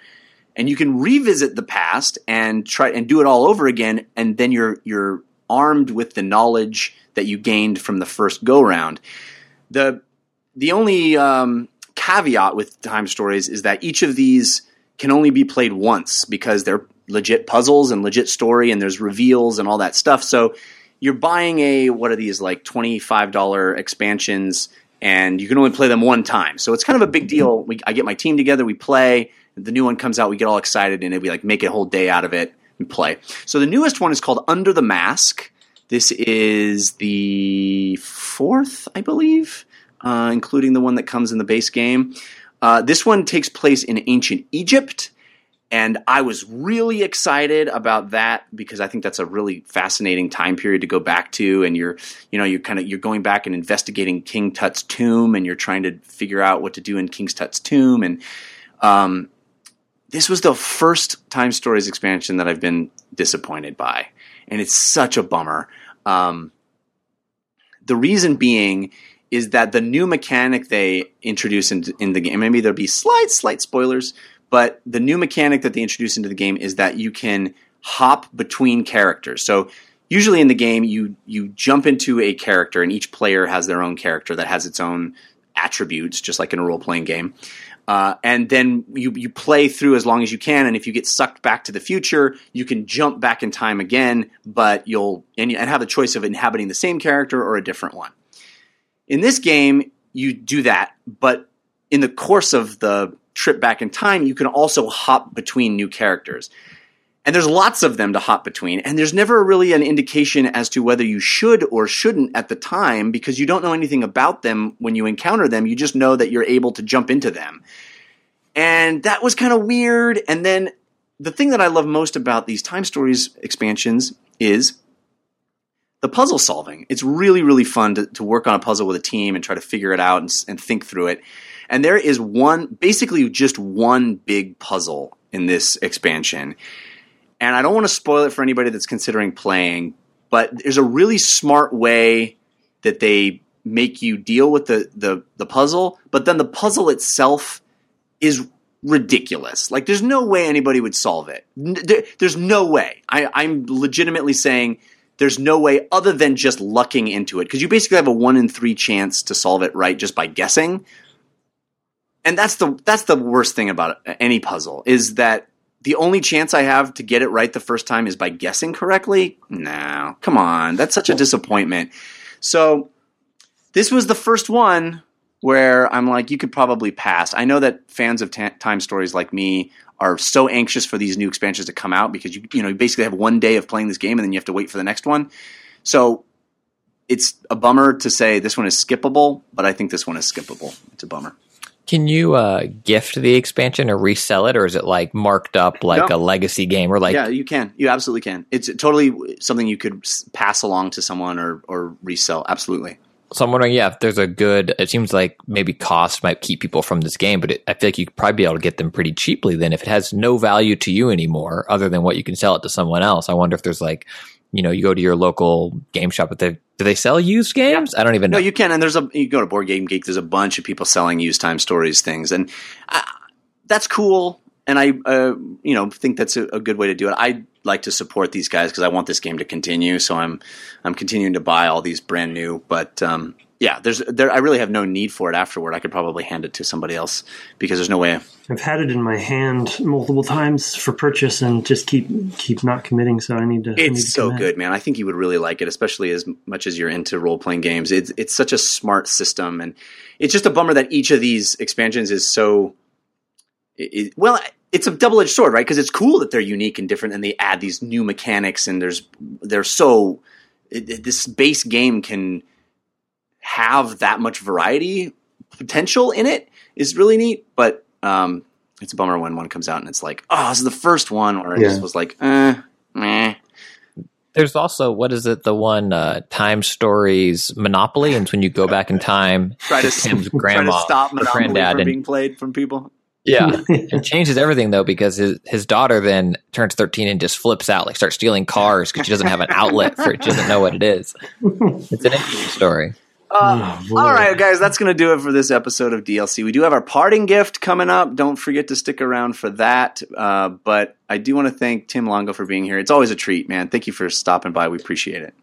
and you can revisit the past and try and do it all over again. And then you're you're armed with the knowledge that you gained from the first go round. The the only um, caveat with time stories is that each of these can only be played once because they're legit puzzles and legit story and there's reveals and all that stuff. So you're buying a what are these like $25 expansions and you can only play them one time. So it's kind of a big deal. We, I get my team together, we play, the new one comes out, we get all excited and we like make a whole day out of it and play. So the newest one is called Under the Mask. This is the fourth, I believe uh, including the one that comes in the base game. Uh, this one takes place in ancient Egypt, and I was really excited about that because I think that's a really fascinating time period to go back to. And you're, you know, you're kind of you're going back and investigating King Tut's tomb, and you're trying to figure out what to do in King Tut's tomb. And um, this was the first Time Stories expansion that I've been disappointed by, and it's such a bummer. Um, the reason being is that the new mechanic they introduce in, in the game, maybe there'll be slight, slight spoilers, but the new mechanic that they introduce into the game is that you can hop between characters. So usually in the game, you you jump into a character, and each player has their own character that has its own attributes, just like in a role playing game. Uh, and then you you play through as long as you can, and if you get sucked back to the future, you can jump back in time again, but you'll and, and have the choice of inhabiting the same character or a different one. In this game, you do that, but in the course of the trip back in time, you can also hop between new characters. And there's lots of them to hop between, and there's never really an indication as to whether you should or shouldn't at the time because you don't know anything about them when you encounter them. You just know that you're able to jump into them. And that was kind of weird. And then the thing that I love most about these Time Stories expansions is the puzzle solving. It's really, really fun to, to work on a puzzle with a team and try to figure it out and, and think through it. And there is one, basically just one big puzzle in this expansion. And I don't want to spoil it for anybody that's considering playing, but there's a really smart way that they make you deal with the, the, the puzzle, but then the puzzle itself is ridiculous. Like, there's no way anybody would solve it. There, there's no way. I, I'm legitimately saying there's no way other than just lucking into it because you basically have a one in three chance to solve it right just by guessing. And that's the that's the worst thing about any puzzle is that the only chance I have to get it right the first time is by guessing correctly. No, come on, that's such a disappointment. So this was the first one where I'm like, you could probably pass. I know that fans of ta- time stories like me are so anxious for these new expansions to come out because you you know you basically have one day of playing this game and then you have to wait for the next one. So it's a bummer to say this one is skippable, but I think this one is skippable. It's a bummer. Can you uh, gift the expansion or resell it, or is it like marked up like No. a legacy game, or like yeah, you can. You absolutely can. It's totally something you could pass along to someone or or resell. Absolutely. So I'm wondering, yeah, if there's a good, it seems like maybe cost might keep people from this game, but it, I feel like you could probably be able to get them pretty cheaply. Then, if it has no value to you anymore, other than what you can sell it to someone else, I wonder if there's like, you know, you go to your local game shop, but they do they sell used games? I don't even know. No, you can. And there's a you go to Board Game Geek. There's a bunch of people selling used time stories things, and uh, that's cool. And I, uh, you know, think that's a, a good way to do it. I like to support these guys because I want this game to continue. So I'm I'm continuing to buy all these brand new. But um, yeah, there's there. I really have no need for it afterward. I could probably hand it to somebody else because there's no way. I've had it in my hand multiple times for purchase and just keep keep not committing. So I need to. I need to It's so commit. good, man. I think you would really like it, especially as much as you're into role playing games. It's it's such a smart system, and it's just a bummer that each of these expansions is so. It, it- well, it's a double edged sword, right? Because it's cool that they're unique and different, and they add these new mechanics, and there's they're so it, it- this base game can have that much variety potential in it is really neat, but um, it's a bummer when one comes out and it's like, oh, this is the first one, or it Yeah. just was like, eh, meh. There's also what is it? The one uh, Time Stories Monopoly, and it's when you go back in time, Try to, Tim's try grandma, to stop or Monopoly granddad, from and being played from people. yeah, it changes everything though because his his daughter then turns 13 and just flips out, like starts stealing cars because she doesn't have an outlet for it. She doesn't know what it is. It's an interesting story. Oh. All right, guys, that's going to do it for this episode of DLC. We do have our parting gift coming up. Don't forget to stick around for that. Uh, but I do want to thank Tim Longo for being here. It's always a treat, man. Thank you for stopping by. We appreciate it.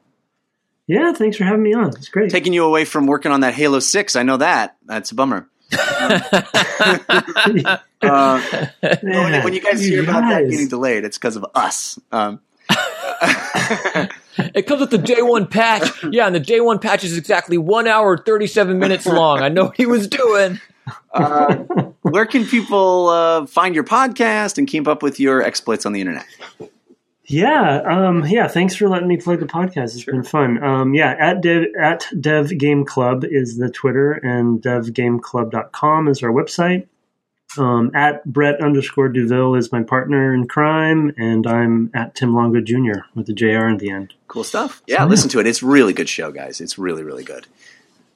Yeah, thanks for having me on. It's great. Taking you away from working on that Halo 6, I know that. That's a bummer. Uh, Man, when you guys hear about that getting delayed, it's because of us. Um, It comes with the J one patch. Yeah, and the J one patch is exactly one hour thirty seven minutes long. I know what he was doing. uh, where can people uh, find your podcast and keep up with your exploits on the internet? Yeah, um, yeah. Thanks for letting me plug the podcast. It's been fun. Um, yeah, at dev at Dev Game Club is the Twitter, and devgameclub.com is our website. Um, at Brett underscore Douville is my partner in crime, and I'm at Tim Longo Jr. with the JR in the end. Cool stuff. Yeah, listen to it. It's really good show, guys. It's really, really good.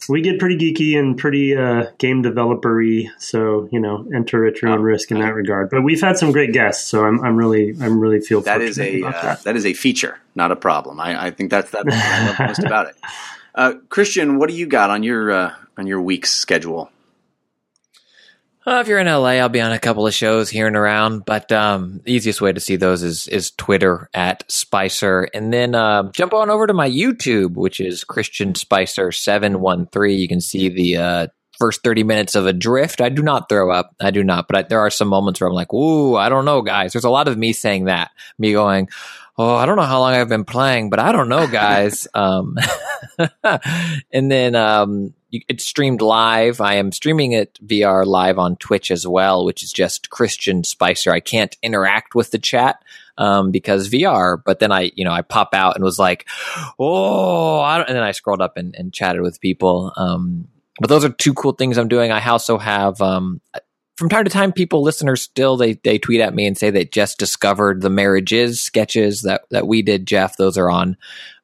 We get pretty geeky and pretty uh, game developery, so you know, enter at your own risk in that regard. But we've had some great guests, so I'm, I'm really, I'm really feel That is a uh, that. that is a feature, not a problem. I, I think that's that's I love most about it. Uh, Christian, what do you got on your uh, on your week's schedule? If you're in LA, I'll be on a couple of shows here and around. But um, the easiest way to see those is is Twitter at Spicer, and then uh, jump on over to my YouTube, which is Christian Spicer seven one three. You can see the uh, first thirty minutes of Adrift. I do not throw up. I do not. But I, there are some moments where I'm like, "Ooh, I don't know, guys." There's a lot of me saying that, me going. Oh, I don't know how long I've been playing, but I don't know, guys. um, and then um, it's streamed live. I am streaming it VR live on Twitch as well, which is just Christian Spicer. I can't interact with the chat um, because VR, but then I, you know, I pop out and was like, oh, I don't, and then I scrolled up and, and chatted with people. Um, but those are two cool things I'm doing. I also have, um, from time to time, people, listeners, still they they tweet at me and say they just discovered the marriages sketches that that we did, Jeff. Those are on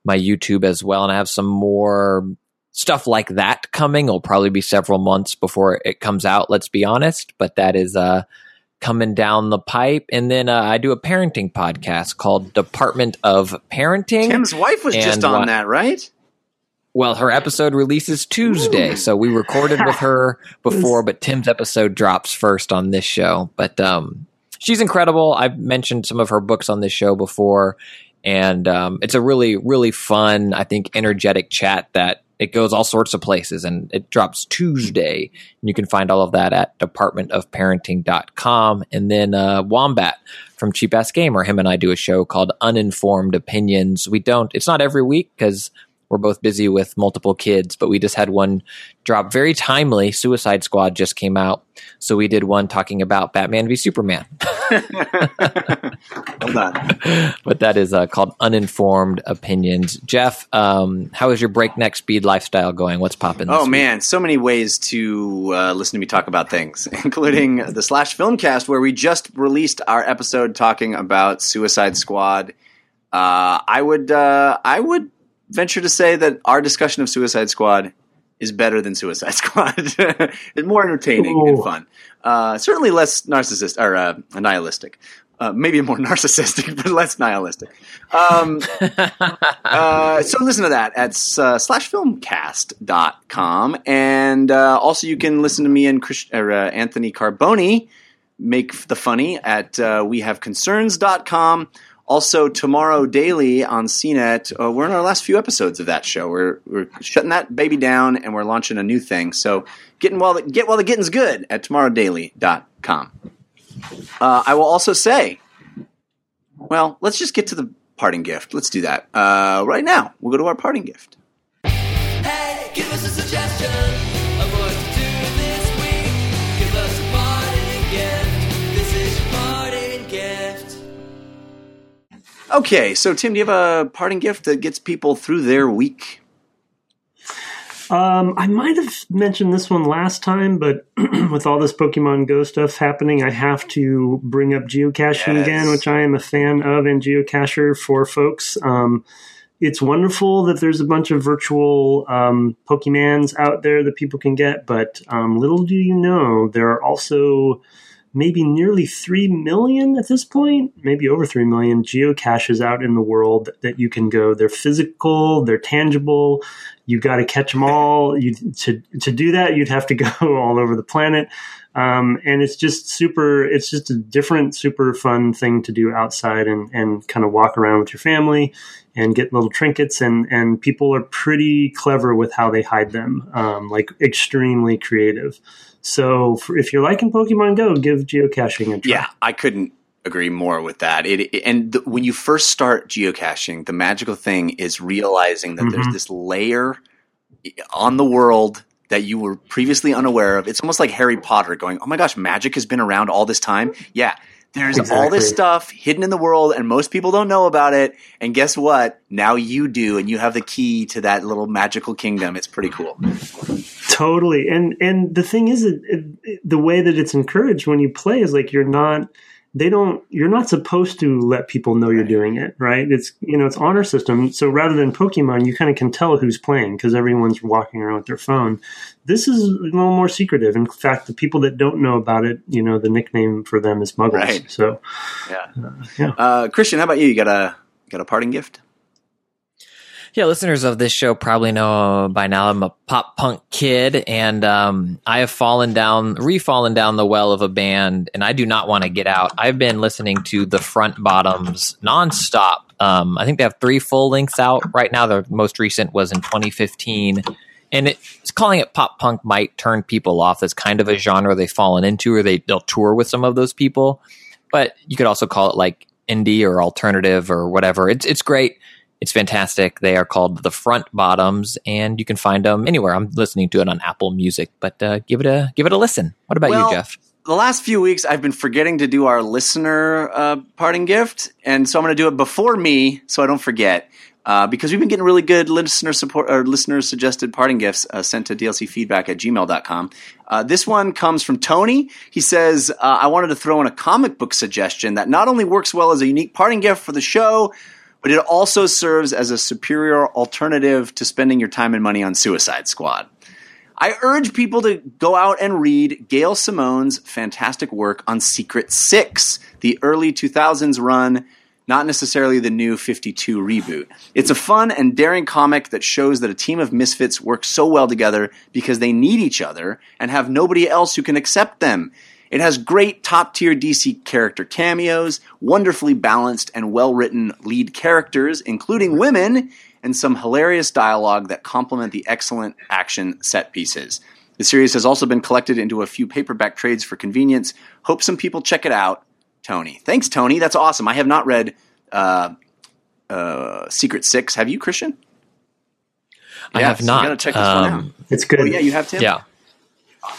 my YouTube as well, and I have some more stuff like that coming. It'll probably be several months before it comes out. Let's be honest, but that is uh coming down the pipe. And then uh, I do a parenting podcast called Department of Parenting. Tim's wife was just on what- that, right? Well, her episode releases Tuesday, so we recorded with her before, but Tim's episode drops first on this show. But um, she's incredible. I've mentioned some of her books on this show before, and um, it's a really, really fun, I think, energetic chat that it goes all sorts of places, and it drops Tuesday. And you can find all of that at departmentofparenting.com. And then uh, Wombat from Cheap Ass Gamer, him and I do a show called Uninformed Opinions. We don't, it's not every week because we're both busy with multiple kids, but we just had one drop very timely. Suicide Squad just came out. So we did one talking about Batman v Superman. Well done. but that is uh, called Uninformed Opinions. Jeff, um, how is your breakneck speed lifestyle going? What's popping? Oh man, so many ways to uh, listen to me talk about things, including the Slash Filmcast, where we just released our episode talking about Suicide Squad. Uh, I would, uh, I would venture to say that our discussion of Suicide Squad is better than Suicide Squad. it's more entertaining and fun. Uh, certainly less narcissist or uh, nihilistic. Uh, maybe more narcissistic, but less nihilistic. Um, uh, so listen to that at uh, slashfilmcast.com. And uh, also you can listen to me and Chris, or, uh, Anthony Carboni make the funny at uh, wehaveconcerns.com. Also, tomorrow daily on CNET, uh, we're in our last few episodes of that show. We're, we're shutting that baby down and we're launching a new thing. So getting the, get while the getting's good at tomorrowdaily.com. Uh, I will also say, well, let's just get to the parting gift. Let's do that uh, right now. We'll go to our parting gift. Hey, give us a suggestion Okay, so Tim, do you have a parting gift that gets people through their week? Um, I might have mentioned this one last time, but with all this Pokemon Go stuff happening, I have to bring up geocaching Yes. again, which I am a fan of and geocacher for folks. Um, it's wonderful that there's a bunch of virtual um, Pokemans out there that people can get, but um, little do you know, there are also maybe nearly 3 million at this point, maybe over 3 million geocaches out in the world that you can go. They're physical, they're tangible. You got to catch them all. You, to, to do that, you'd have to go all over the planet. Um, and it's just super, it's just a different, super fun thing to do outside and, and kind of walk around with your family and get little trinkets. And, and people are pretty clever with how they hide them, um, like extremely creative. So for, if you're liking Pokemon Go, give geocaching a try. Yeah, I couldn't agree more with that. It, it- and the, when you first start geocaching, the magical thing is realizing that there's Mhm. this layer on the world that you were previously unaware of. It's almost like Harry Potter going, "Oh my gosh, magic has been around all this time." Yeah. There's all this stuff hidden in the world and most people don't know about it. And guess what? Now you do and you have the key to that little magical kingdom. It's pretty cool. Totally, and and the thing is, it, it, the way that it's encouraged when you play is like you're not. They don't. You're not supposed to let people know you're doing it, right? It's you know it's honor system. So rather than Pokemon, you kind of can tell who's playing because everyone's walking around with their phone. This is a little more secretive. In fact, the people that don't know about it, you know, the nickname for them is Muggles. Right. So Yeah. yeah. Uh, Christian, how about you? You got a got a parting gift? Yeah, listeners of this show probably know by now I'm a pop punk kid, and um, I have fallen down, re-fallen down the well of a band, and I do not want to get out. I've been listening to the Front Bottoms nonstop. Um, I think they have three full lengths out right now. The most recent was in 2015, and it's calling it pop punk might turn people off. That's kind of a genre they've fallen into, or they they'll tour with some of those people. But you could also call it like indie or alternative or whatever. It's it's great. It's fantastic. They are called the Front Bottoms, and you can find them anywhere. I'm listening to it on Apple Music, but uh, give it a give it a listen. What about Well, you, Jeff? the last few weeks I've been forgetting to do our listener uh, parting gift, and so I'm going to do it before me, so I don't forget. Uh, because we've been getting really good listener support or listener suggested parting gifts uh, sent to dlcfeedback at gmail.com. Uh, this one comes from Tony. He says, uh, I wanted to throw in a comic book suggestion that not only works well as a unique parting gift for the show, but it also serves as a superior alternative to spending your time and money on Suicide Squad. I urge people to go out and read Gail Simone's fantastic work on Secret Six, the early 2000s run, not necessarily the new 52 reboot. It's a fun and daring comic that shows that a team of misfits work so well together because they need each other and have nobody else who can accept them. It has great top tier DC character cameos, wonderfully balanced and well written lead characters, including women, and some hilarious dialogue that complement the excellent action set pieces. The series has also been collected into a few paperback trades for convenience. Hope some people check it out. Tony. Thanks, Tony. That's awesome. I have not read uh, uh, Secret Six. Have you, Christian? I Yeah, have so not. You gotta check this one Um, out. it's good. Oh, yeah, you have Tim. Yeah.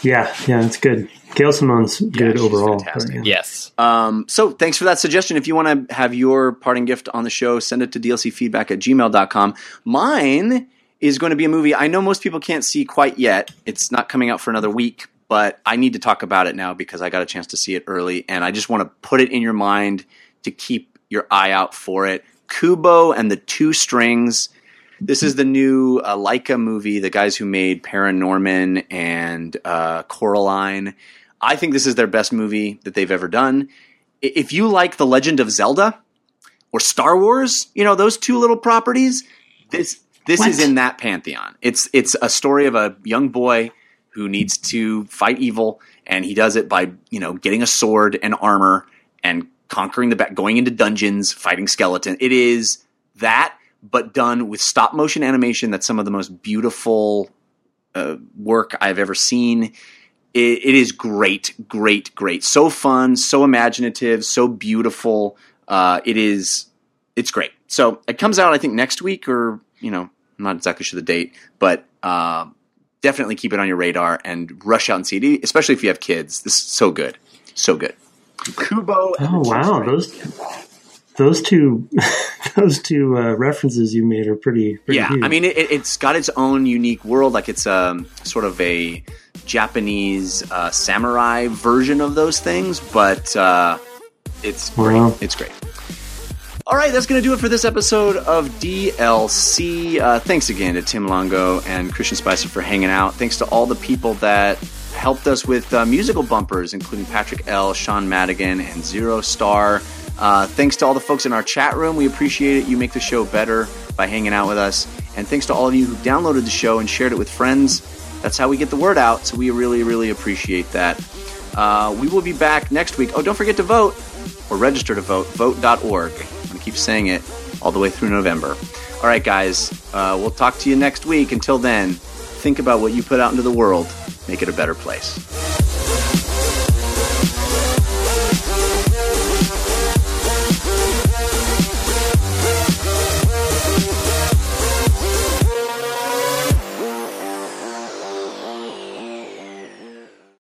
yeah, yeah, it's good. Gail Simone's good she's overall. but, yeah. Yes. Um, so thanks for that suggestion. If you want to have your parting gift on the show, send it to dlcfeedback at gmail.com. Mine is going to be a movie I know most people can't see quite yet. It's not coming out for another week, but I need to talk about it now because I got a chance to see it early and I just want to put it in your mind to keep your eye out for it. Kubo and the Two Strings. This is the new uh, Laika movie, the guys who made Paranorman and uh, Coraline. I think this is their best movie that they've ever done. If you like The Legend of Zelda or Star Wars, you know those two little properties. This this is in that pantheon. It's it's a story of a young boy who needs to fight evil, and he does it by you know getting a sword and armor and conquering the back, going into dungeons, fighting skeleton. It is that, but done with stop motion animation. That's some of the most beautiful uh, work I've ever seen. It, it is great, great, great. So fun, so imaginative, so beautiful. Uh, it is, it's great. So it comes out, I think, next week, or you know, I'm not exactly sure the date, but uh, definitely keep it on your radar and rush out and see it, especially if you have kids. This is so good, so good. Kubo. and Oh wow, those those two, those two uh, references you made are pretty. pretty yeah, huge. I mean, it, it's got its own unique world. Like it's um, sort of a Japanese uh, samurai version of those things, but uh, it's great. Wow. It's great. All right, that's going to do it for this episode of DLC. Uh, thanks again to Tim Longo and Christian Spicer for hanging out. Thanks to all the people that helped us with uh, musical bumpers, including Patrick L., Sean Madigan, and Zero Star. Uh, thanks to all the folks in our chat room. We appreciate it. You make the show better by hanging out with us. And thanks to all of you who downloaded the show and shared it with friends. That's how we get the word out. So we really, really appreciate that. Uh, we will be back next week. Oh, don't forget to vote or register to vote. Vote.org. Keep saying it all the way through November. All right, guys. Uh, we'll talk to you next week. Until then, think about what you put out into the world. Make it a better place.